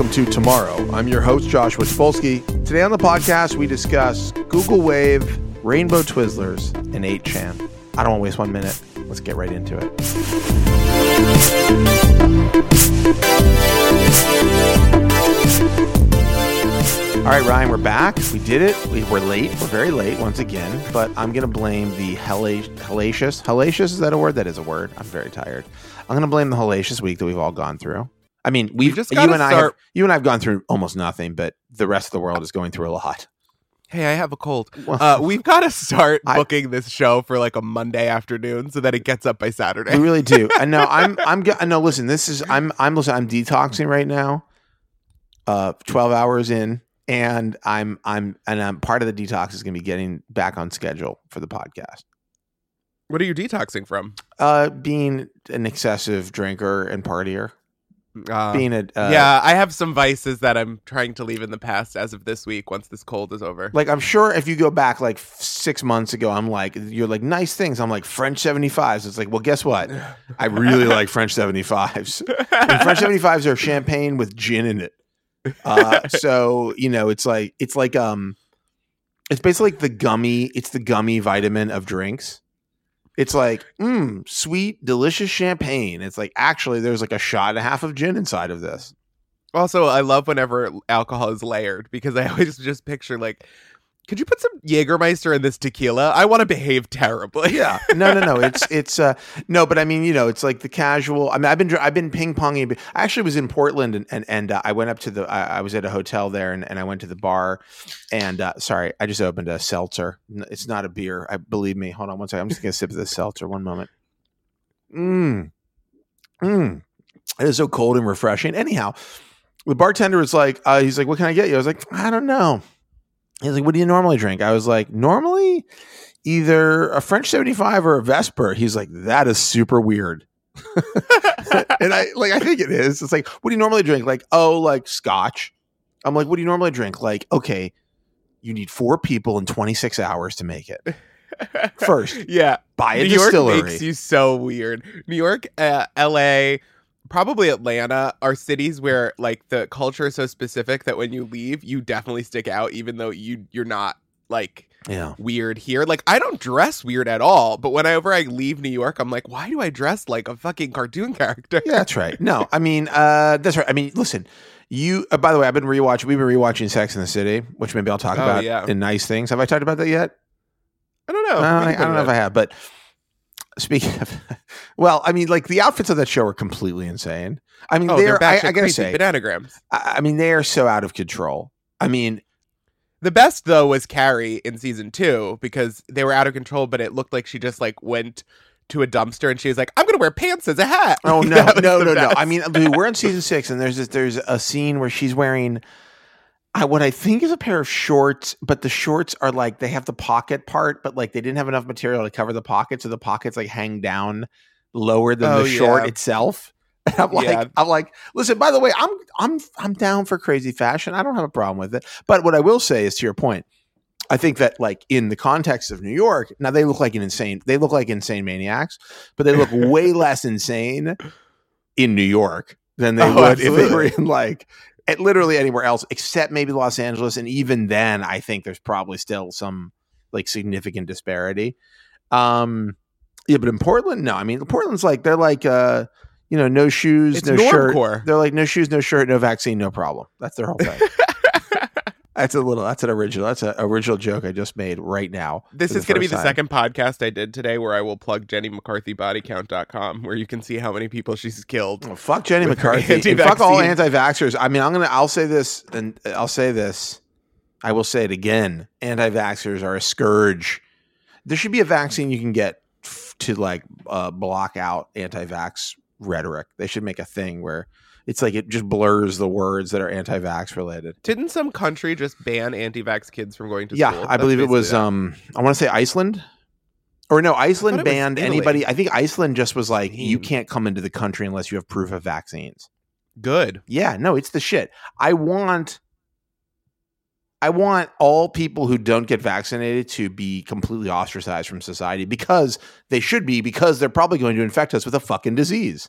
Welcome to Tomorrow. I'm your host, Joshua Topolsky. Today on the podcast, we discuss Google Wave, Rainbow Twizzlers, and 8chan. I don't want to waste one minute. Let's get right into it. All right, Ryan, we're back. We did it. We were late. We're very late once again, but I'm going to blame the hella- hellacious. Hellacious, is that a word? That is a word. I'm very tired. I'm going to blame the hellacious week that we've all gone through. I mean, we've just you and I have, you and I have gone through almost nothing, but the rest of the world is going through a lot. Hey, I have a cold. Uh, we've got to start I- booking this show for like a Monday afternoon so that it gets up by we Saturday. really do. I know. I'm. I'm. know. Listen, this is. I'm. I'm. Listen. I'm detoxing right now. Uh, twelve hours in, and I'm. I'm. And I'm part of the detox is going to be getting back on schedule for the podcast. What are you detoxing from? Uh, being an excessive drinker and partier. Uh, Being a. Uh, yeah, I have some vices that I'm trying to leave in the past as of this week once this cold is over. Like I'm sure if you go back like six months ago, I'm like you're like nice things. I'm like French 75s. It's like well, guess what? I really like French 75s. And French 75s are champagne with gin in it. Uh, so you know, it's like it's like um, it's basically like the gummy. It's the gummy vitamin of drinks. It's like mm, sweet, delicious champagne. It's like actually there's like a shot and a half of gin inside of this. Also, I love whenever alcohol is layered because I always just picture like, could you put some Jägermeister in this tequila? I want to behave terribly. Yeah, no, no, no. It's it's uh no, but I mean, you know, it's like the casual. I mean, I've been I've been ping ponging. I actually was in Portland and and, and uh, I went up to the. I, I was at a hotel there and, and I went to the bar, and uh, sorry, I just opened a seltzer. It's not a beer. I believe me. Hold on one second. I'm just gonna sip this seltzer. One moment. Mmm, mmm. It is so cold and refreshing. Anyhow, the bartender was like, uh, he's like, "What can I get you?" I was like, "I don't know." He's like, "What do you normally drink?" I was like, "Normally." either a French 75 or a Vesper. He's like, that is super weird. and I like, I think it is. It's like, what do you normally drink? Like, oh, like scotch. I'm like, what do you normally drink? Like, okay, you need four people in 26 hours to make it. First, yeah. buy a New York distillery. makes you so weird. New York, uh, L.A., probably Atlanta are cities where like the culture is so specific that when you leave, you definitely stick out, even though you you're not like yeah. weird here. Like I don't dress weird at all, but whenever I leave New York, I'm like, why do I dress like a fucking cartoon character? Yeah, that's right. No, I mean, uh, that's right. I mean, listen, you, uh, by the way, I've been rewatching, we've been rewatching Sex in the City, which maybe I'll talk Oh, about yeah. in nice things. Have I talked about that yet? I don't know. I I don't know if I have, but speaking of, well, I mean, like the outfits of that show are completely insane. I mean, Oh, they're, they're I, I gotta say, bananagrams. I, I mean, they are so out of control. I mean, The best though was Carrie in season two because they were out of control, but it looked like she just like went to a dumpster and she was like, "I'm gonna wear pants as a hat." oh Like, no, no, the no, no. I mean, we're in season six, and there's this, there's a scene where she's wearing. I, what I think is a pair of shorts, but the shorts are like they have the pocket part, but like they didn't have enough material to cover the pocket, so the pockets like hang down lower than Oh, the short yeah. itself. And I'm like, Yeah. I'm like, listen. By the way, I'm I'm I'm down for crazy fashion. I don't have a problem with it. But what I will say is, to your point, I think that like in the context of New York, now they look like an insane. They look like insane maniacs, but they look way less insane in New York than they Oh, would if they were in like at literally anywhere else, except maybe Los Angeles. And even then, I think there's probably still some like significant disparity. Um, yeah, but in Portland, no. I mean, Portland's like they're like uh, you know, no shoes, It's no shirt. normcore. They're like no shoes, no shirt, no vaccine, no problem. That's their whole thing. that's a little. That's an original. That's an original joke I just made right now. This is going to be the time. second podcast I did today where I will plug JennyMcCarthyBodyCount.com where you can see how many people she's killed. Well, fuck Jenny McCarthy. Fuck all anti-vaxxers. I mean, I'm gonna. I'll say this, and I'll say this. I will say it again. Anti-vaxxers are a scourge. There should be a vaccine you can get to like uh, block out anti-vax rhetoric. They should make a thing where it's like it just blurs the words that are anti-vax related. Didn't some country just ban anti-vax kids from going to Yeah, school? Yeah, I That's believe it was. that. Um, I want to say Iceland, or no, Iceland banned anybody. I think Iceland just was like, you can't come into the country unless you have proof of vaccines. good. Yeah, no, it's the shit. I want I want all people who don't get vaccinated to be completely ostracized from society because they should be because they're probably going to infect us with a fucking disease.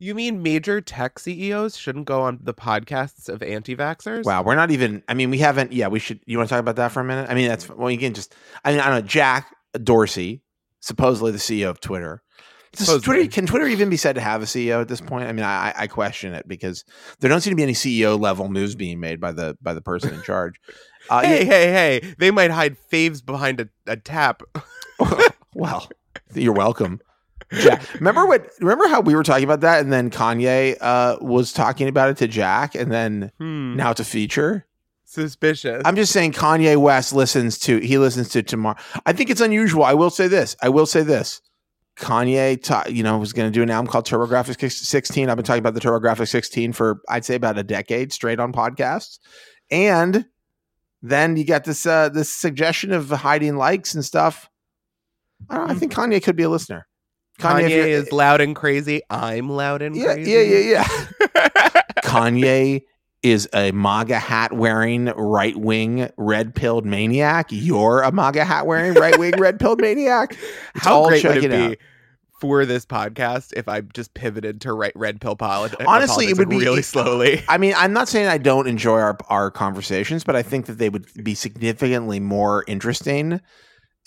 You mean major tech CEOs shouldn't go on the podcasts of anti-vaxxers? Wow, we're not even. I mean, we haven't. Yeah, we should. You want to talk about that for a minute? I mean, that's well, you can just. I mean, I don't know. Jack Dorsey, supposedly the CEO of Twitter. Does Twitter can Twitter even be said to have a CEO at this point? I mean, I, I question it because there don't seem to be any CEO level moves being made by the by the person in charge. Uh, Hey, hey, hey! They might hide faves behind a, a tap. well, you're welcome. Jack, remember what? Remember how we were talking about that, and then Kanye uh, was talking about it to Jack, and then Hmm. now it's a feature. Suspicious. I'm just saying Kanye West listens to he listens to tomorrow. I think it's unusual. I will say this. I will say this. Kanye, ta- you know, was going to do an album called TurboGrafx 16. I've been talking about the TurboGrafx 16 for I'd say about a decade straight on podcasts, and then you got this uh, this suggestion of hiding likes and stuff. I, know, I think Kanye could be a listener. Kanye, if you're- is loud and crazy. I'm loud and yeah, crazy. yeah, yeah, yeah. Kanye is a MAGA hat wearing right wing red pilled maniac. You're a MAGA hat wearing right wing red pilled maniac. It's How great would it, it be out. for this podcast if I just pivoted to right red pill politics? Uh, Honestly, it would be- really slowly. I mean, I'm not saying I don't enjoy our our conversations, but I think that they would be significantly more interesting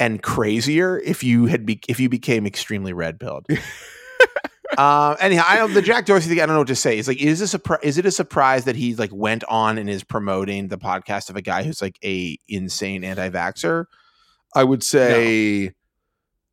and crazier if you had be, if you became extremely red pilled. um. Anyhow, I the Jack Dorsey thing. I don't know what to say. It's like, is this a surpri- is it a surprise that he like went on and is promoting the podcast of a guy who's like a insane anti vaxxer? I would say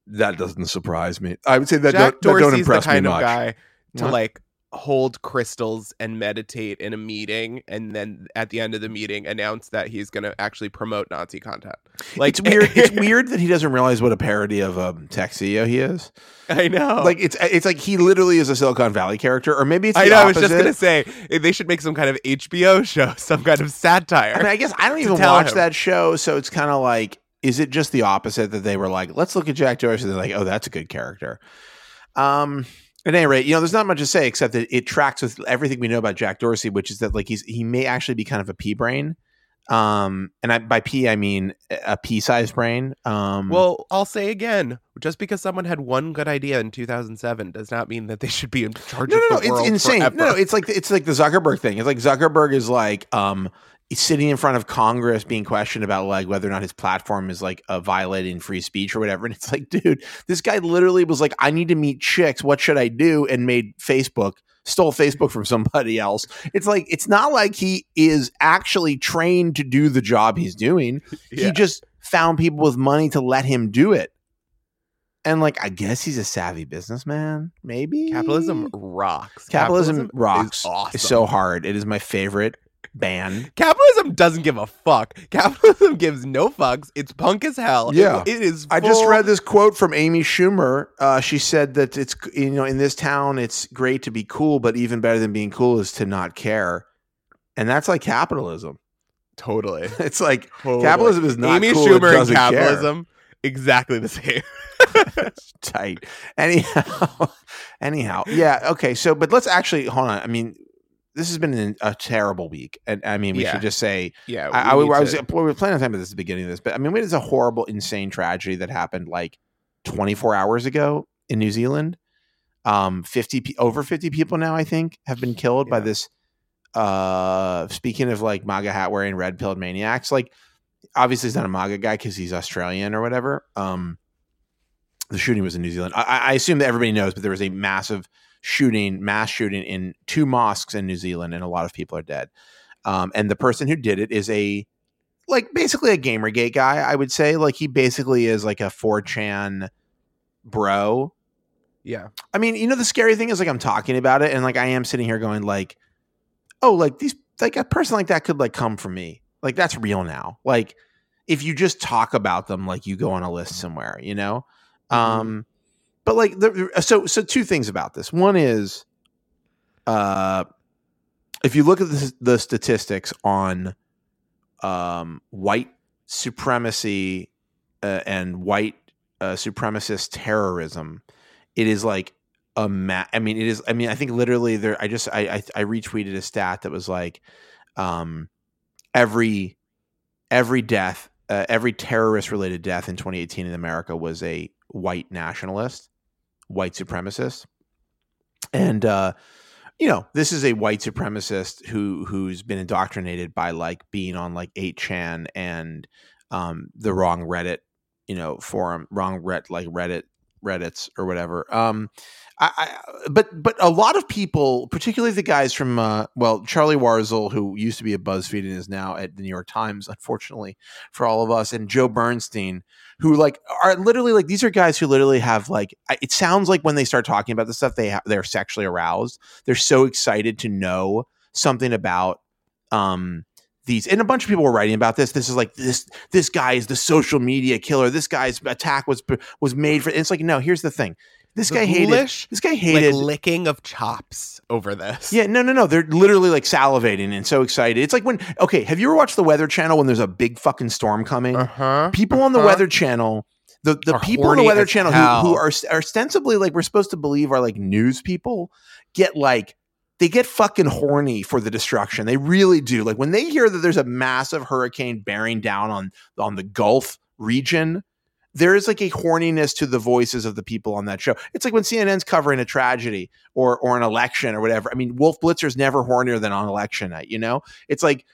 that doesn't surprise me. I would say that Jack don't, that don't Dorsey's the impress kind me of much. guy to What? like hold crystals and meditate in a meeting, and then at the end of the meeting announce that he's going to actually promote Nazi content. Like it's weird. it's weird that he doesn't realize what a parody of um, tech CEO he is. I know. Like it's it's like he literally is a Silicon Valley character, or maybe it's the I know. I was just gonna say eh, they should make some kind of HBO show, some kind of satire. I mean, I guess I don't even watch him. that show, so it's kind of like, is it just the opposite that they were like, let's look at Jack Dorsey, and they're like, oh, that's a good character. Um, at any rate, you know, there's not much to say except that it tracks with everything we know about Jack Dorsey, which is that like he's he may actually be kind of a pea brain. Um, and I, by pea I mean a pea-sized brain. Um, well, I'll say again, just because someone had one good idea in 2007 does not mean that they should be in charge no, of no, the no, it's insane. forever. No, no, it's like it's like the Zuckerberg thing. It's like Zuckerberg is like um sitting in front of Congress being questioned about like whether or not his platform is like uh, violating free speech or whatever. And it's like, dude, this guy literally was like, I need to meet chicks. What should I do? And made Facebook. Stole Facebook from somebody else. It's like it's not like he is actually trained to do the job he's doing. Yeah. He just found people with money to let him do it. And like, I guess he's a savvy businessman. Maybe capitalism rocks. Capitalism, rocks. Is awesome. It's so hard. It is my favorite band. Capitalism doesn't give a fuck. Capitalism gives no fucks. It's punk as hell. It- Yeah. it is. I just read this quote from Amy Schumer. Uh, she said that it's you know in this town it's great to be cool, but even better than being cool is to not care, and that's like capitalism. Totally. It's like Totally. capitalism is not Amy cool, Schumer and doesn't care. capitalism exactly the same. tight. Anyhow, anyhow, yeah, okay. So, but let's actually hold on. I mean, this has been a terrible week, and I mean, we Yeah. should just say Yeah, I, I, I was to- we were planning on talking about this at the beginning of this, but I mean, it is a horrible, insane tragedy that happened like 24 hours ago in New Zealand. Um, 50 over 50 people now, I think, have been killed by this. Uh, speaking of like MAGA hat wearing red pilled maniacs, like obviously he's not a MAGA guy because he's Australian or whatever. Um, the shooting was in New Zealand. I, I I assume that everybody knows, but there was a massive shooting, mass shooting in two mosques in New Zealand, and a lot of people are dead. Um, and the person who did it is a like basically a Gamergate guy, I would say. Like he basically is like a 4chan bro. yeah. I mean, you know, the scary thing is like I'm talking about it, and like I am sitting here going like, oh, like these like a person like that could like come for me. Like that's real now. Like if you just talk about them, like you go on a list somewhere, you know. Um, but like the, so so two things about this. One is, uh, if you look at the, the statistics on um, white supremacy uh, and white uh, supremacist terrorism, it is like a ma- I mean, it is. I mean, I think literally there. I just I I, I retweeted a stat that was like, um, every every death, uh, every terrorist related death in 2018 in America was a white nationalist, white supremacist. and uh, you know, this is a white supremacist who who's been indoctrinated by like being on like 8chan and um, the wrong Reddit, you know, forum, wrong Reddit like Reddit Reddits or whatever. Um, I, I, but but a lot of people, particularly the guys from uh, well, Charlie Warzel, who used to be at BuzzFeed and is now at the New York Times, unfortunately for all of us, and Joe Bernstein, who like are literally like these are guys who literally have like it sounds like when they start talking about this stuff, they ha- they're sexually aroused. They're so excited to know something about um these and a bunch of people were writing about this this is like this this guy is the social media killer this guy's attack was was made for it's like no here's the thing this The guy hated this guy like hated licking of chops over this. yeah no no no they're literally like salivating and so excited it's like when okay have you ever watched the weather channel when there's a big fucking storm coming Uh huh. people on the uh-huh. weather channel the, the people on the weather channel who, who are, are ostensibly like we're supposed to believe are like news people get like they get fucking horny for the destruction they really do like when they hear that there's a massive hurricane bearing down on on the gulf region there is like a horniness to the voices of the people on that show. It's like when CNN's covering a tragedy or or an election or whatever. I mean, Wolf Blitzer's never hornier than on election night, you know? It's like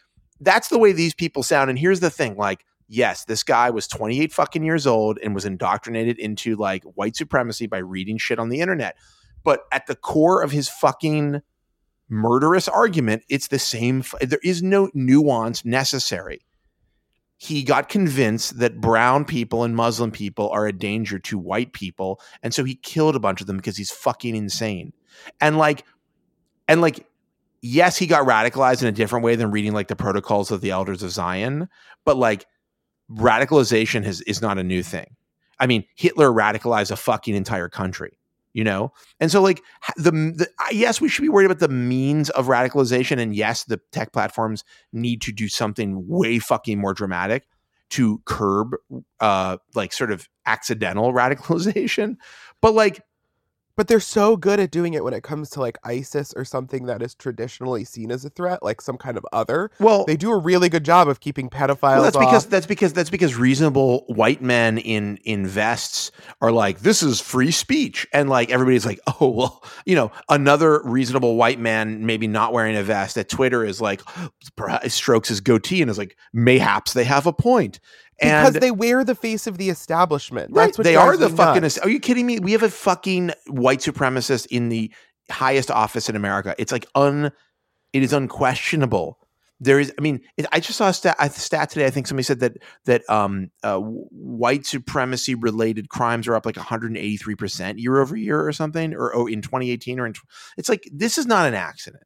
that's the way these people sound. And here's the thing, like, yes, this guy was 28 fucking years old and was indoctrinated into like white supremacy by reading shit on the internet. But at the core of his fucking murderous argument, it's the same. There is no nuance necessary he got convinced that brown people and Muslim people are a danger to white people. And so he killed a bunch of them because he's fucking insane. And like, and like, yes, he got radicalized in a different way than reading like the protocols of the elders of Zion, but like radicalization has, is not a new thing. I mean, Hitler radicalized a fucking entire country, you know? And so like the, the yes, we should be worried about the means of radicalization. And yes, the tech platforms need to do something way fucking more dramatic to curb uh like sort of accidental radicalization but like But they're so good at doing it when it comes to like ISIS or something that is traditionally seen as a threat, like some kind of other. well They do a really good job of keeping pedophiles. well, that's because that's because that's because reasonable white men in in vests are like this is free speech and like everybody's like oh well you know another reasonable white man maybe not wearing a vest at twitter is like strokes his goatee and is like mayhaps they have a point because and they wear the face of the establishment. Right. That's what they are the fucking. nuts. Are you kidding me? We have a fucking white supremacist in the highest office in America. It's like un. It is unquestionable. There is. I mean, it, I just saw a stat, a stat today. I think somebody said that that um uh, white supremacy related crimes are up like 183 percent year over year or something, or oh, in 2018 or in. It's like this is not an accident.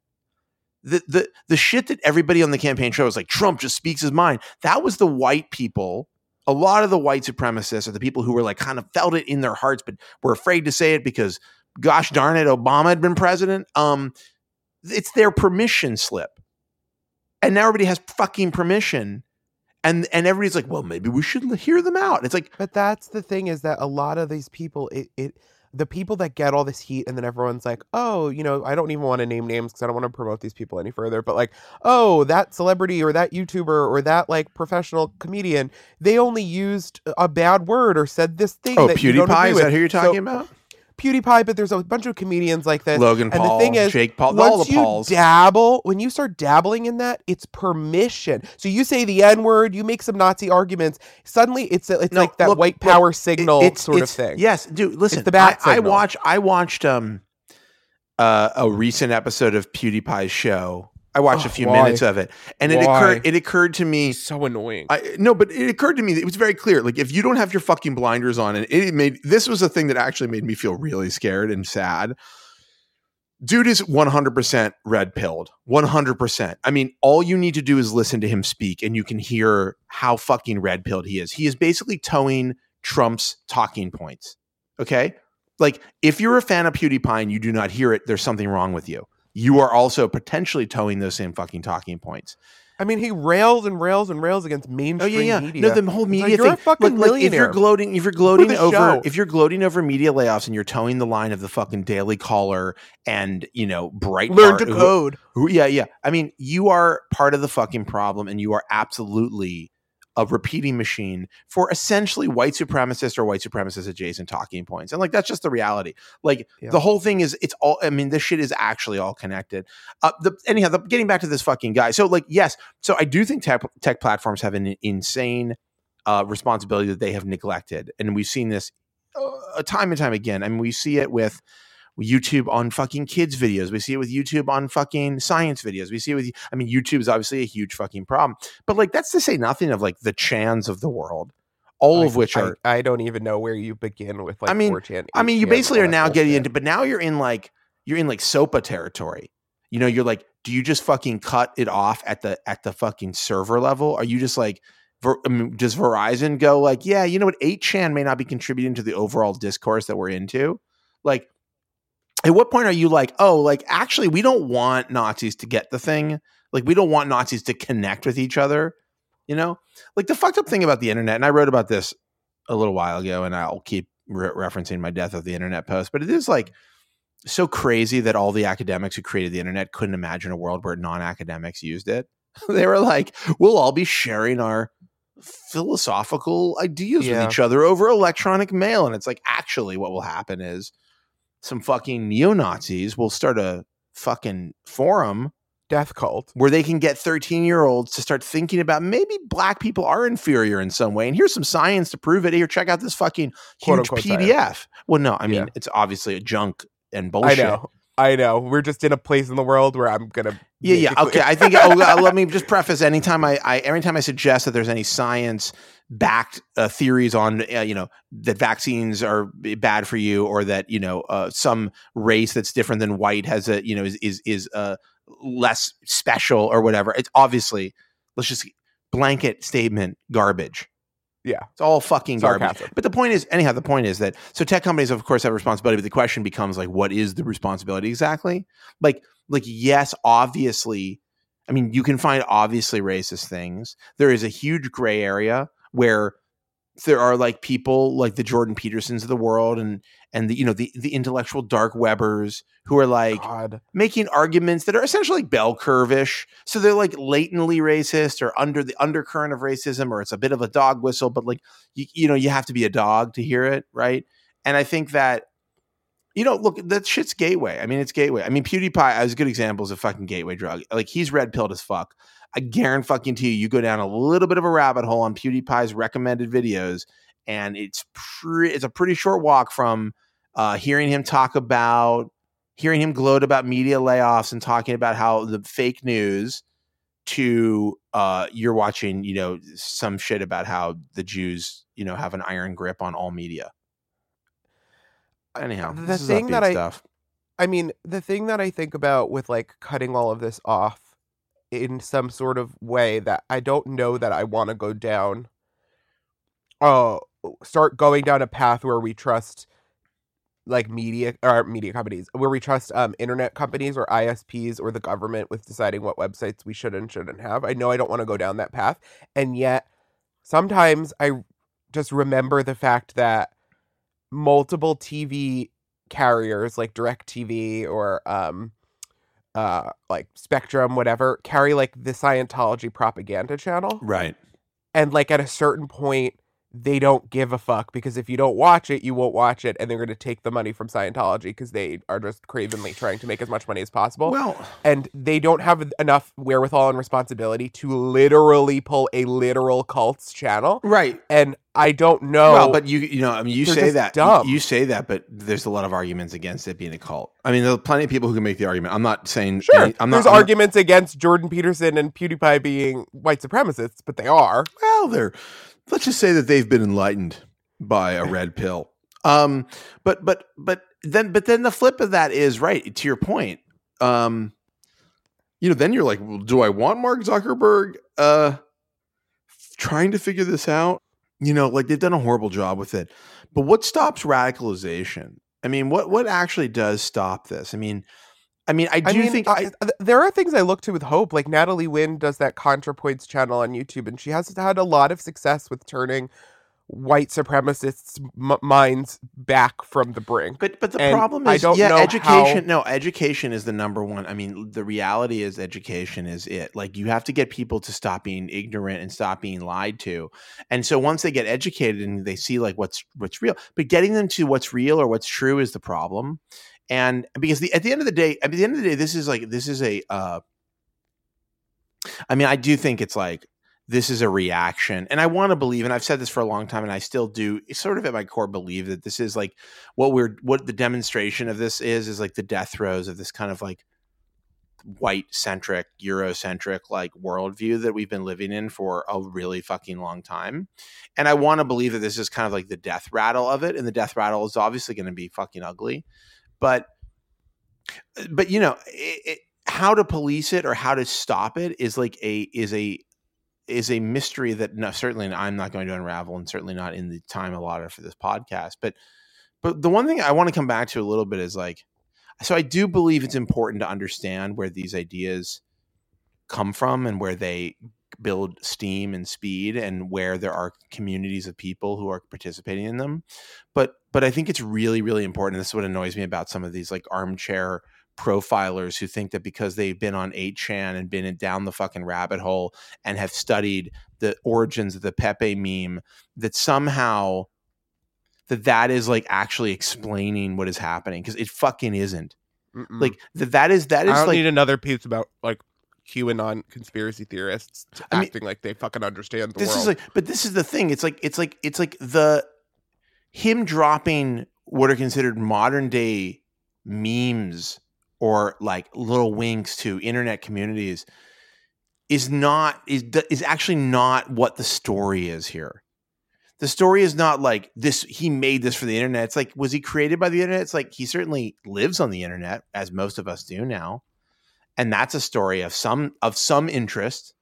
The, the the shit that everybody on the campaign show was like Trump just speaks his mind. That was the white people a lot of the white supremacists are the people who were like kind of felt it in their hearts, but were afraid to say it because, gosh darn it, Obama had been president. Um, it's their permission slip, and now everybody has fucking permission, and and everybody's like, well, maybe we should hear them out. It's like, But that's the thing is that a lot of these people, it, it the people that get all this heat, and then everyone's like, oh, you know, I don't even want to name names because I don't want to promote these people any further. But like, oh, that celebrity or that YouTuber or that like professional comedian, they only used a bad word or said this thing. oh, that you don't PewDiePie, is that who you're So- talking about? PewDiePie, but there's a bunch of comedians like this. Logan and the Paul, thing is, Jake Paul, Once all the you Pauls. dabble, when you start dabbling in that, it's permission. So you say the N word, you make some Nazi arguments. Suddenly, it's it's No, like that look, white look, power It- signal it's- sort of thing. Yes, dude. Listen, the bat I, I watched. I watched um uh, a recent episode of PewDiePie's show. I watched a Oh, few why? minutes of it, and it occurred. It occurred to me. so annoying. I, no, but it occurred to me that it was very clear. Like if you don't have your fucking blinders on, and it made this was a thing that actually made me feel really scared and sad. Dude is 100% red pilled. 100%. I mean, all you need to do is listen to him speak and you can hear how fucking red pilled he is. He is basically towing Trump's talking points. Okay? Like if you're a fan of PewDiePie and you do not hear it, there's something wrong with you. You are also potentially towing those same fucking talking points. I mean, he rails and rails and rails against Oh mainstream yeah, yeah. media. No, the whole media like, you're thing. a fucking Look, if you're gloating, if you're gloating over, show. if you're gloating over media layoffs and you're toeing the line of the fucking Daily Caller and you know Breitbart, Learn to who- code. who- yeah, yeah. I mean, you are part of the fucking problem, and you are absolutely a repeating machine for essentially white supremacist or white supremacist adjacent talking points. And like that's just the reality. Like Yeah. the whole thing is it's all I mean, this shit is actually all connected. Uh the anyhow, the, getting back to this fucking guy. So like yes, so I do think tech tech platforms have an insane uh responsibility that they have neglected. And we've seen this uh, time and time again. I mean, we see it with YouTube on fucking kids videos. We see it with YouTube on fucking science videos. We see it with I mean YouTube is obviously a huge fucking problem. But like that's to say nothing of like the chans of the world. All I- of which I- are I, don't even know where you begin with like I mean- 4chan, I mean you basically are now getting into but now you're in like you're in like SOPA territory. You know, you're like do you just fucking cut it off at the at the fucking server level? Are you just like Ver, I mean, does Verizon go like, yeah, you know what, 8chan may not be contributing to the overall discourse that we're into? Like, at what point are you like, oh, like actually, we don't want Nazis to get the thing. Like, we don't want Nazis to connect with each other. You know, like the fucked up thing about the internet, and I wrote about this a little while ago, and I'll keep re- referencing my death of the internet post, but it is like so crazy that all the academics who created the internet couldn't imagine a world where non-academics used it. they were like, we'll all be sharing our philosophical ideas Yeah. with each other over electronic mail. And it's like, actually, what will happen is some fucking neo Nazis will start a fucking forum death cult. where they can get 13 year olds to start thinking about maybe black people are inferior in some way. And here's some science to prove it. Here, check out this fucking huge PDF. science. Well, no, I mean, Yeah. it's obviously a junk and bullshit. I know. We're just in a place in the world where I'm gonna. Yeah, yeah. Okay. I think. Oh, let me just preface. Anytime I, I, every time I suggest that there's any science backed uh, theories on, uh, you know, that vaccines are bad for you, or that you know, uh, some race that's different than white has a, you know, is is is uh, less special or whatever. It's obviously let's just blanket statement garbage. Yeah. It's all fucking garbage. But the point is, anyhow, the point is that so tech companies, of course, have responsibility. But the question becomes like, what is the responsibility exactly? Like, like yes, obviously, I mean, you can find obviously racist things. There is a huge gray area where there are like people like the Jordan Petersons of the world and and the you know the the intellectual dark webbers who are like God. making arguments that are essentially like bell curve-ish. So they're like latently racist or under the undercurrent of racism, or it's a bit of a dog whistle, but like you, you know, you have to be a dog to hear it, right? And I think that you know, look, that shit's gateway. I mean, it's gateway. I mean, PewDiePie as a good examples of a fucking gateway drug. Like he's red pilled as fuck. I guarantee fucking to you, you go down a little bit of a rabbit hole on PewDiePie's recommended videos, and it's pre- it's a pretty short walk from uh, hearing him talk about hearing him gloat about media layoffs and talking about how the fake news to uh, you're watching, you know, some shit about how the Jews, you know, have an iron grip on all media. Anyhow, The this thing upbeat that I- stuff. I mean, the thing that I think about with like cutting all of this off in some sort of way that I don't know that I want to go down. Oh, start going down a path where we trust like media or media companies, where we trust um internet companies or ISPs or the government with deciding what websites we should and shouldn't have. I know I don't want to go down that path, and yet sometimes I just remember the fact that multiple TV carriers like DirecTV or um uh like Spectrum whatever carry like the Scientology propaganda channel Right. and like at a certain point they don't give a fuck because if you don't watch it you won't watch it and they're going to take the money from Scientology because they are just cravenly trying to make as much money as possible Well, and they don't have enough wherewithal and responsibility to literally pull a literal cults channel right. and I don't know Well, but you you know, I mean, you say that you- dumb. You, say that, but there's a lot of arguments against it being a cult. I mean, there are plenty of people who can make the argument. I'm not saying Sure, any- I'm there's not, I'm not- arguments against Jordan Peterson and PewDiePie being white supremacists, but they are. well, they're let's just say that they've been enlightened by a red pill. Um, but but but then but then the flip of that is right to your point. Um, you know, then you're like, well, do I want Mark Zuckerberg uh trying to figure this out? You know, like they've done a horrible job with it. But what stops radicalization? I mean, what what actually does stop this? I mean, I mean, I do I mean, think uh, I, there are things I look to with hope. Like Natalie Wynn does that ContraPoints channel on YouTube, and she has had a lot of success with turning white supremacists' m- minds back from the brink. But but the And problem I is, don't yeah, know education. how- No, education is the number one. I mean, the reality is, education is it. Like you have to get people to stop being ignorant and stop being lied to. And so once they get educated and they see like what's what's real, but getting them to what's real or what's true is the problem. And because the at the end of the day, at the end of the day, this is like this is a. Uh, I mean, I do think it's like this is a reaction and i want to believe and i've said this for a long time and i still do sort of at my core believe that this is like what we're what the demonstration of this is is like the death throes of this kind of like white centric eurocentric like worldview that we've been living in for a really fucking long time and i want to believe that this is kind of like the death rattle of it and the death rattle is obviously going to be fucking ugly but but you know it, it, how to police it or how to stop it is like a is a is a mystery that no, certainly I'm not going to unravel, and certainly not in the time allotted for this podcast. But but the one thing I want to come back to a little bit is like, so I do believe it's important to understand where these ideas come from and where they build steam and speed and where there are communities of people who are participating in them but but i think it's really really important this is what annoys me about some of these like armchair profilers who think that because they've been on 8chan and been down the fucking rabbit hole and have studied the origins of the Pepe meme, that somehow that that is like actually explaining what is happening because it fucking isn't. Mm-mm. Like that that is that I don't like need another piece about like QAnon conspiracy theorists I mean, acting like they fucking understand the this world. is like but this is the thing it's like it's like it's like the him dropping what are considered modern day memes or like little winks to internet communities is not is is actually not what the story is here. The story is not like this he made this for the internet. It's like was he created by the internet? It's like he certainly lives on the internet as most of us do now and that's a story of some of some interest.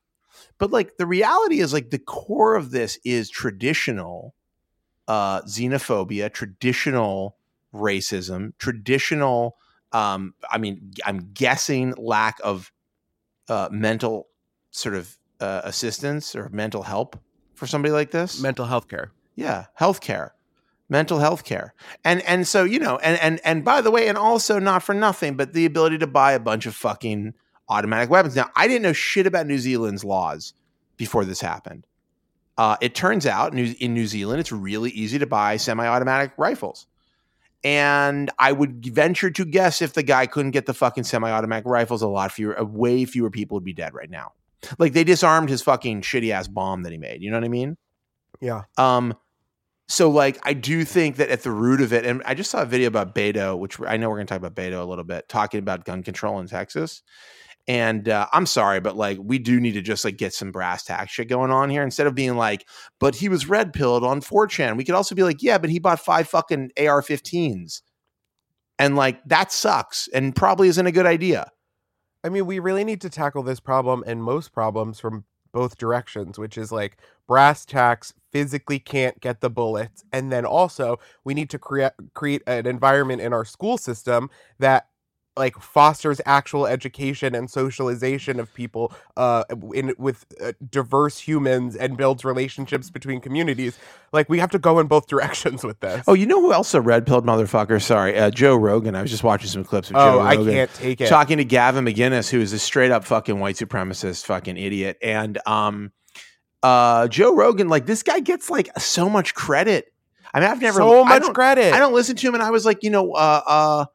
But like the reality is like the core of this is traditional uh xenophobia traditional racism traditional um i mean i'm guessing lack of uh mental sort of uh, assistance or mental help for somebody like this. Mental health care. yeah healthcare mental health care. And and so you know and and and by the way and also not for nothing but the ability to buy a bunch of fucking automatic weapons. Now i didn't know shit about new zealand's laws before this happened. Uh, it turns out new, in new zealand it's really easy to buy semi-automatic rifles. And i would venture to guess if the guy couldn't get the fucking semi-automatic rifles a lot fewer way fewer people would be dead right now. Like they disarmed his fucking shitty ass bomb that he made. You know what i mean? Yeah. um, so like I do think that at the root of it, and I just saw a video about Beto, which I know we're going to talk about Beto a little bit, talking about gun control in Texas. And uh, I'm sorry, but like we do need to just like get some brass tack shit going on here instead of being like, but he was red pilled on 4chan. We could also be like, yeah, but he bought five fucking AR-15s, and like that sucks and probably isn't a good idea. I mean, we really need to tackle this problem and most problems from both directions, which is like brass tacks physically can't get the bullets, and then also we need to create create an environment in our school system that like fosters actual education and socialization of people uh in with uh, diverse humans and builds relationships between communities like we have to go in both directions with this Oh, you know who else a red pilled motherfucker? Sorry, uh, Joe Rogan. I was just watching some clips of oh Joe i can't take it talking to Gavin McInnes, who is a straight up fucking white supremacist fucking idiot. And um uh Joe Rogan, like this guy gets like so much credit. I mean, I've never so much don't, credit I don't listen to him and I was like, you know, uh uh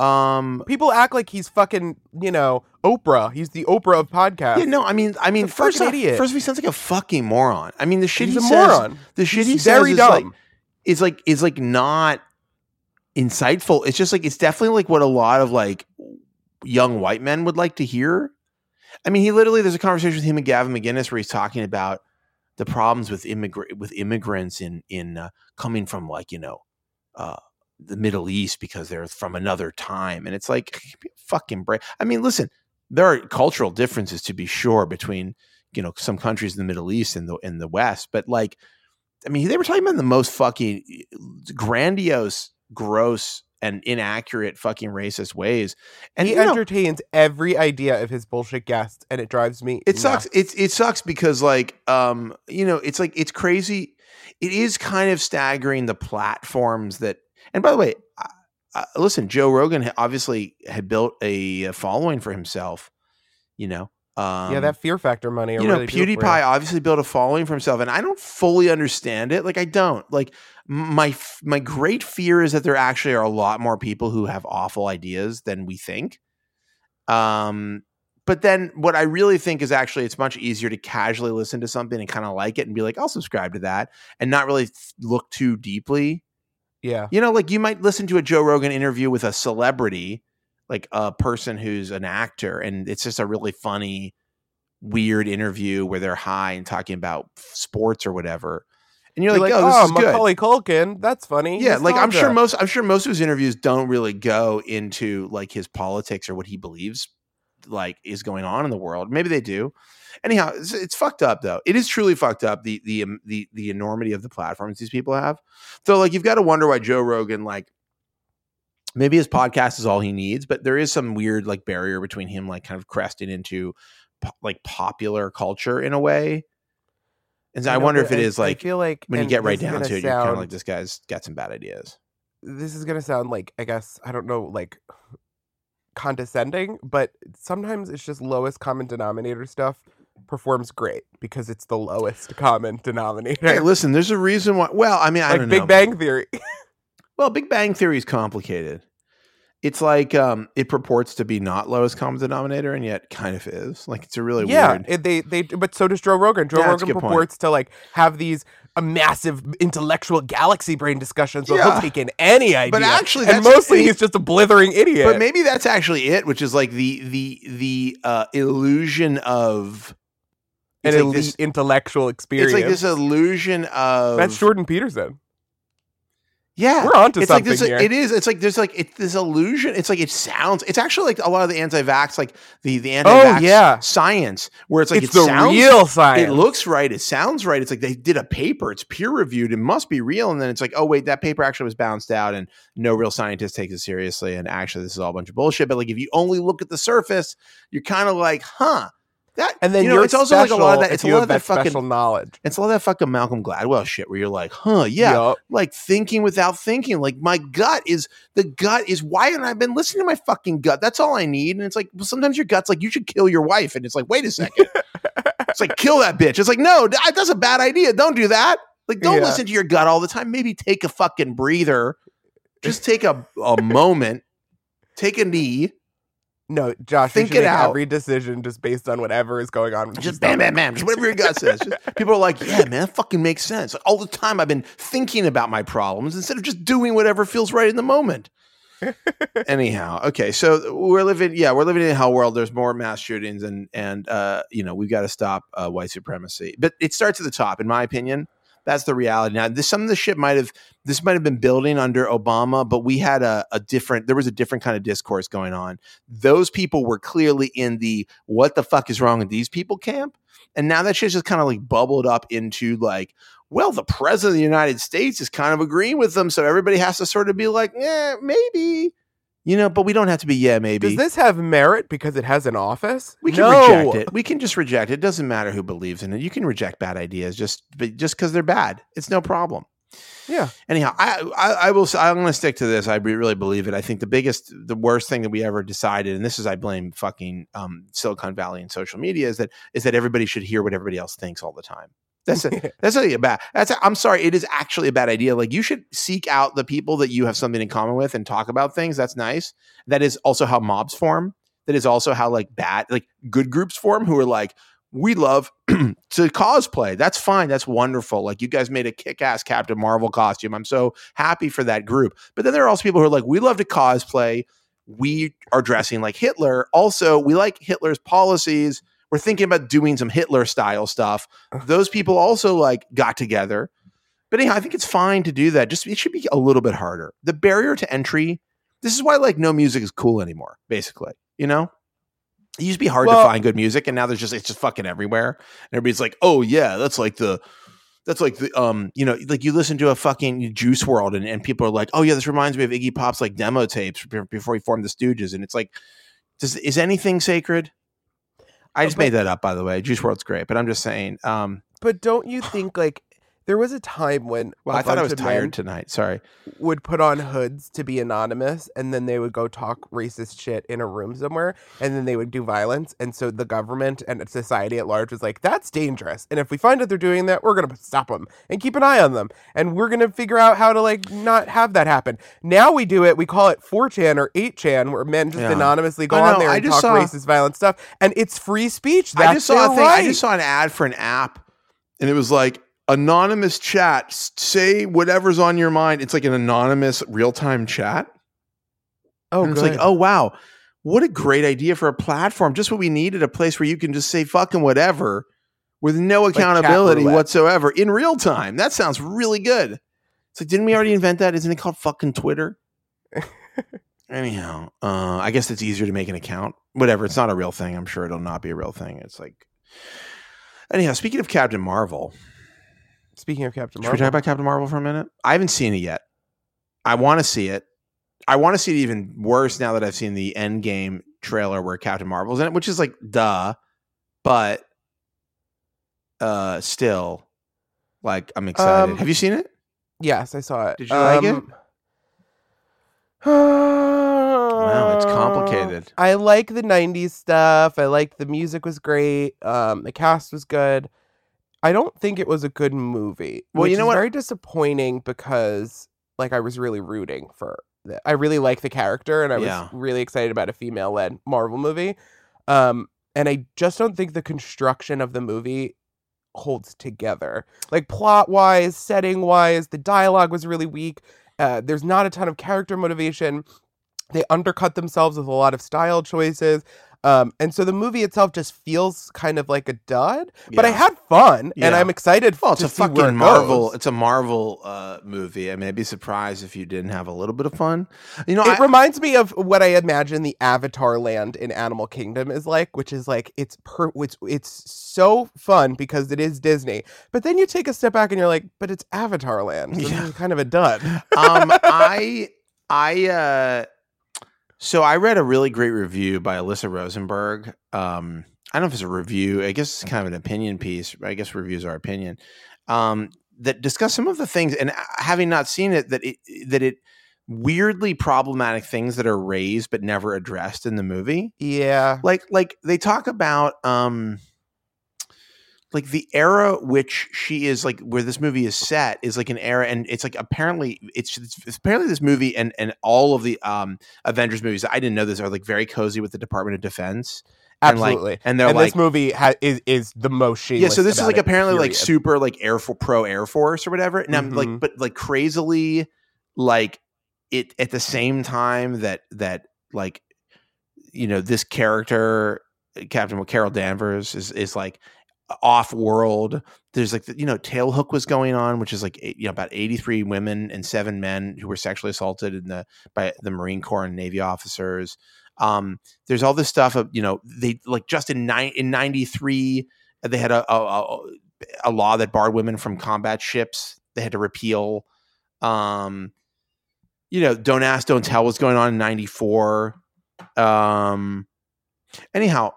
um People act like he's fucking, you know, Oprah. He's the Oprah of podcasts. yeah, no, I mean, I mean, first off, idiot. first of all, he sounds like a fucking moron. I mean, the shit he's he a says, moron. the shit he He's says very is dumb. like is like is like not insightful. It's just like it's definitely like what a lot of like young white men would like to hear. I mean, he literally there's a conversation with him and Gavin McInnes where he's talking about the problems with immigrant with immigrants in in uh, coming from like you know uh, the Middle East because they're from another time, and it's like fucking break. I mean, listen, there are cultural differences to be sure between you know some countries in the Middle East and the in the West, but like, I mean, they were talking about the most fucking grandiose, gross, and inaccurate fucking racist ways, and he you know, entertains every idea of his bullshit guests, and it drives me. it sucks nuts. it's it sucks because like um you know it's like it's crazy it is kind of staggering the platforms that. And by the way, uh, listen, Joe Rogan obviously had built a following for himself. You know, um, yeah, that fear factor money. You know, really PewDiePie obviously built a following for himself, and I don't fully understand it. Like, I don't like my my great fear is that there actually are a lot more people who have awful ideas than we think. Um, but then what I really think is actually it's much easier to casually listen to something and kind of like it and be like, I'll subscribe to that, and not really look too deeply yeah. You know, like you might listen to a Joe Rogan interview with a celebrity, like a person who's an actor, and it's just a really funny, weird interview where they're high and talking about sports or whatever. And you're, you're like, like, oh, this oh, is Macaulay good. Culkin, that's funny. Yeah, like I'm sure most I'm sure most of his interviews don't really go into like his politics or what he believes like is going on in the world. Maybe they do. Anyhow, it's, it's, fucked up though. It is truly fucked up the the um, the the enormity of the platforms these people have. So like you've got to wonder why Joe Rogan like maybe his podcast is all he needs, but there is some weird like barrier between him like kind of cresting into po- like popular culture in a way. And so I, I wonder if it is like I feel like when you get right down to it, sound, you're kind of like this guy's got some bad ideas. This is gonna sound like I guess I don't know like condescending, but sometimes it's just lowest common denominator stuff performs great because it's the lowest common denominator. Hey, listen, there's a reason why. Well, I mean, I like don't know. Big know. Bang Theory. well, Big Bang Theory is complicated. It's like um, it purports to be not lowest common denominator, and yet kind of is. Like it's a really yeah. weird. Yeah, they they but so does Joe Rogan. Joe yeah, Rogan purports point. to like have these a massive intellectual galaxy brain discussion, so yeah. he'll take in any idea. But actually, and mostly he's just a blithering idiot. But maybe that's actually it, which is like the the the uh, illusion of an like elite this, intellectual experience. It's like this illusion of that's Jordan Peterson. Yeah, we're onto it's something like this, here. It is. It's like there's like it's this illusion. It's like it sounds. It's actually like a lot of the anti-vax, like the the anti-vax oh, yeah. science, where it's like it's it the sounds, real science. It looks right. It sounds right. It's like they did a paper. It's peer reviewed. It must be real. And then it's like, oh wait, that paper actually was bounced out, and no real scientist takes it seriously. And actually, this is all a bunch of bullshit. But like, if you only look at the surface, you're kind of like, huh that and then you know, it's also like a lot of that. It's a lot of that, fucking special knowledge. It's a lot of that fucking Malcolm Gladwell shit where you're like, huh, yeah, yep. like thinking without thinking. Like my gut is the gut is why haven't I been listening to my fucking gut? That's all I need. And it's like well, sometimes your gut's like you should kill your wife, and it's like wait a second, it's like kill that bitch. It's like no, that's a bad idea. Don't do that. Like don't yeah. listen to your gut all the time. Maybe take a fucking breather. Just take a a moment. Take a knee no, Josh, think it out. Every decision just based on whatever is going on. Just bam, bam, bam. Just whatever your gut says. Just, people are like, yeah, man, that fucking makes sense. Like, all the time I've been thinking about my problems instead of just doing whatever feels right in the moment. Anyhow, okay, so we're living, yeah, we're living in a hell world. There's more mass shootings, and and uh, you know we've got to stop uh, white supremacy. But it starts at the top, in my opinion. That's the reality. Now, this some of the shit might have this might have been building under Obama, but we had a, a different there was a different kind of discourse going on. Those people were clearly in the what the fuck is wrong with these people camp. And now that shit's just kind of like bubbled up into like, well, the president of the United States is kind of agreeing with them. So everybody has to sort of be like, yeah, maybe. You know, but we don't have to be, yeah, maybe. Does this have merit because it has an office? We can no. reject it. We can just reject it. It doesn't matter who believes in it. You can reject bad ideas just just because they're bad. It's no problem. Yeah. Anyhow, I, I, I will. I'm going to stick to this. I really believe it. I think the biggest, the worst thing that we ever decided, and this is I blame fucking um, Silicon Valley and social media, is that is that everybody should hear what everybody else thinks all the time. That's a, that's a bad. That's a, I'm sorry. It is actually a bad idea. Like you should seek out the people that you have something in common with and talk about things. That's nice. That is also how mobs form. That is also how like bad, like good groups form. Who are like, we love to cosplay. That's fine. That's wonderful. Like you guys made a kick-ass Captain Marvel costume. I'm so happy for that group. But then there are also people who are like, we love to cosplay. We are dressing like Hitler. Also, we like Hitler's policies we're thinking about doing some Hitler style stuff. Those people also like got together. But anyhow, I think it's fine to do that. Just it should be a little bit harder. The barrier to entry. This is why like no music is cool anymore. Basically, you know, it used to be hard well, to find good music, and now there's just it's just fucking everywhere. And everybody's like, oh yeah, that's like the that's like the um you know like you listen to a fucking Juice WRLD and, and people are like, oh yeah, this reminds me of Iggy Pop's like demo tapes before he formed the Stooges, and it's like, does is anything sacred? I just but, made that up, by the way. Juice WRLD's great, but I'm just saying. Um, but don't you think like There was a time when Well, I thought I was tired tonight. Sorry. would put on hoods to be anonymous, and then they would go talk racist shit in a room somewhere, and then they would do violence. And so the government and society at large was like, "That's dangerous." And if we find out they're doing that, we're gonna stop them and keep an eye on them, and we're gonna figure out how to like not have that happen. Now we do it. We call it 4chan or 8chan, where men just Yeah. anonymously go on there and talk saw- racist, violent stuff, and it's free speech. That's I just saw a thing. right. I just saw an ad for an app, and it was like anonymous chat. Say whatever's on your mind. It's like an anonymous real time chat. oh, and it's like, oh wow, what a great idea for a platform. Just what we needed. A place where you can just say fucking whatever with no accountability roulette. whatsoever in real time. That sounds really good. It's like, didn't we already invent that? Isn't it called fucking Twitter? Anyhow, uh, I guess it's easier to make an account. Whatever. It's not a real thing. I'm sure it'll not be a real thing. It's like. Anyhow, speaking of Captain Marvel, Speaking of Captain Marvel, should we talk about Captain Marvel for a minute? I haven't seen it yet. I want to see it. I want to see it even worse now that I've seen the Endgame trailer where Captain Marvel's in it, which is like duh, but uh, still, like I'm excited. Um, Have you seen it? yes, I saw it. Did you like it? Um, Wow, it's complicated. I like the '90s stuff. I like the music was great. Um, the cast was good. I don't think it was a good movie. Well, you know what? Very disappointing because like I was really rooting for. The, I really like the character, and I was really excited about a female-led Marvel movie. Um, and I just don't think the construction of the movie holds together. Like plot-wise, setting-wise, the dialogue was really weak. Uh, there's not a ton of character motivation. They undercut themselves with a lot of style choices. Um, and so the movie itself just feels kind of like a dud, but I had fun and I'm excited. Well, it's a fucking it Marvel. goes. It's a Marvel uh, movie. I mean, I'd be surprised if you didn't have a little bit of fun. You know, It I, reminds me of what I imagine the Avatar land in Animal Kingdom is like, which is like it's per it's it's so fun because it is Disney. But then you take a step back and you're like, but it's Avatar land. So Yeah. Kind of a dud. um, I, I, uh, so I read a really great review by Alyssa Rosenberg. Um, I don't know if it's a review. I guess it's kind of an opinion piece. I guess reviews are opinion. Um, that discuss some of the things, and uh, having not seen it, that it that it weirdly problematic things that are raised but never addressed in the movie. yeah. Like, like they talk about, um, like the era which she is like where this movie is set is like an era and it's like apparently it's, it's apparently this movie and and all of the um avengers movies i didn't know this are like very cozy with the department of defense and like Absolutely. and they're and like this movie ha- is is the most shameless. yeah so this is like apparently like super like air for pro air force or whatever and i'm like Mhm. but like crazily like it at the same time that that like you know this character captain carol danvers is is like off world there's like you know tailhook was going on which is like you know about 83 women and seven men who were sexually assaulted in the by the marine corps and navy officers. Um there's all this stuff of you know they like just in nine in 93 they had a, a a a law that barred women from combat ships. They had to repeal. Um you know don't ask don't tell what's going on in 94 um anyhow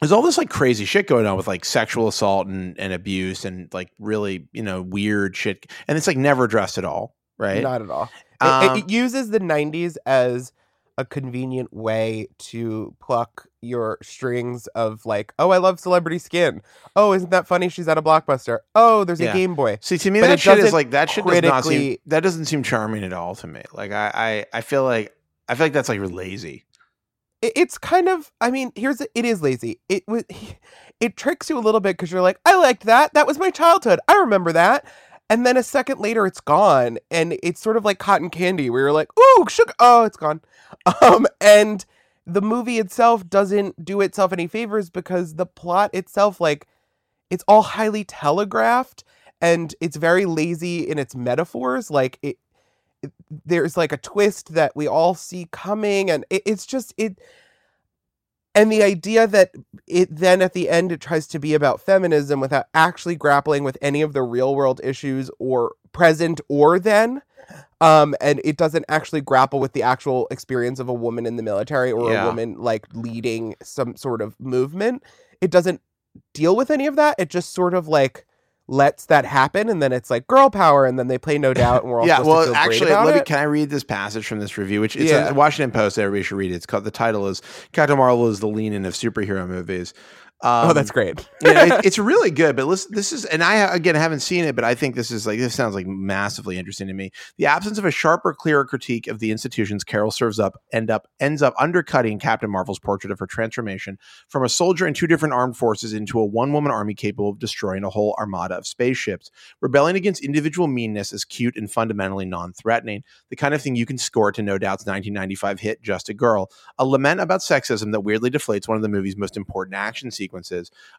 there's all this like crazy shit going on with like sexual assault and, and abuse and like really you know weird shit and it's like never addressed at all right Not at all. It- it, Um, it uses the 90s as a convenient way to pluck your strings of like, oh, I love celebrity skin. Oh, isn't that funny? She's at a blockbuster. Oh, there's Yeah. a Game Boy. See, to me, But that it shit is like that shit does not seem that doesn't seem charming at all to me. Like I, I, I feel like I feel like that's like you're lazy. It, it's kind of, I mean, here's it is lazy. It was, it tricks you a little bit because you're like, I liked that. That was my childhood. I remember that. And then a second later, it's gone, and it's sort of like cotton candy, where you're like, "Ooh, sugar!" Oh, it's gone. Um, and the movie itself doesn't do itself any favors because the plot itself, like, it's all highly telegraphed, and it's very lazy in its metaphors. Like, it there's like a twist that we all see coming, and it, it's just it. And the idea that it then at the end it tries to be about feminism without actually grappling with any of the real world issues or present or then um and it doesn't actually grapple with the actual experience of a woman in the military or Yeah. a woman like leading some sort of movement it doesn't deal with any of that it just sort of like lets that happen, and then it's like girl power, and then they play No Doubt, and we're all yeah. Well, actually, let me, can I read this passage from this review? Which it's Yeah. a Washington Post. Everybody should read it. It's called. The title is Captain Marvel is the lean-in of superhero movies. Um, oh, that's great. yeah, it, it's really good. But listen, this is, and I again haven't seen it, but I think this is like this sounds like massively interesting to me. The absence of a sharper, clearer critique of the institutions Carol serves up end up ends up undercutting Captain Marvel's portrait of her transformation from a soldier in two different armed forces into a one-woman army capable of destroying a whole armada of spaceships. Rebelling against individual meanness is cute and fundamentally non-threatening, the kind of thing you can score to No Doubt's 1995 hit "Just a Girl," a lament about sexism that weirdly deflates one of the movie's most important action sequences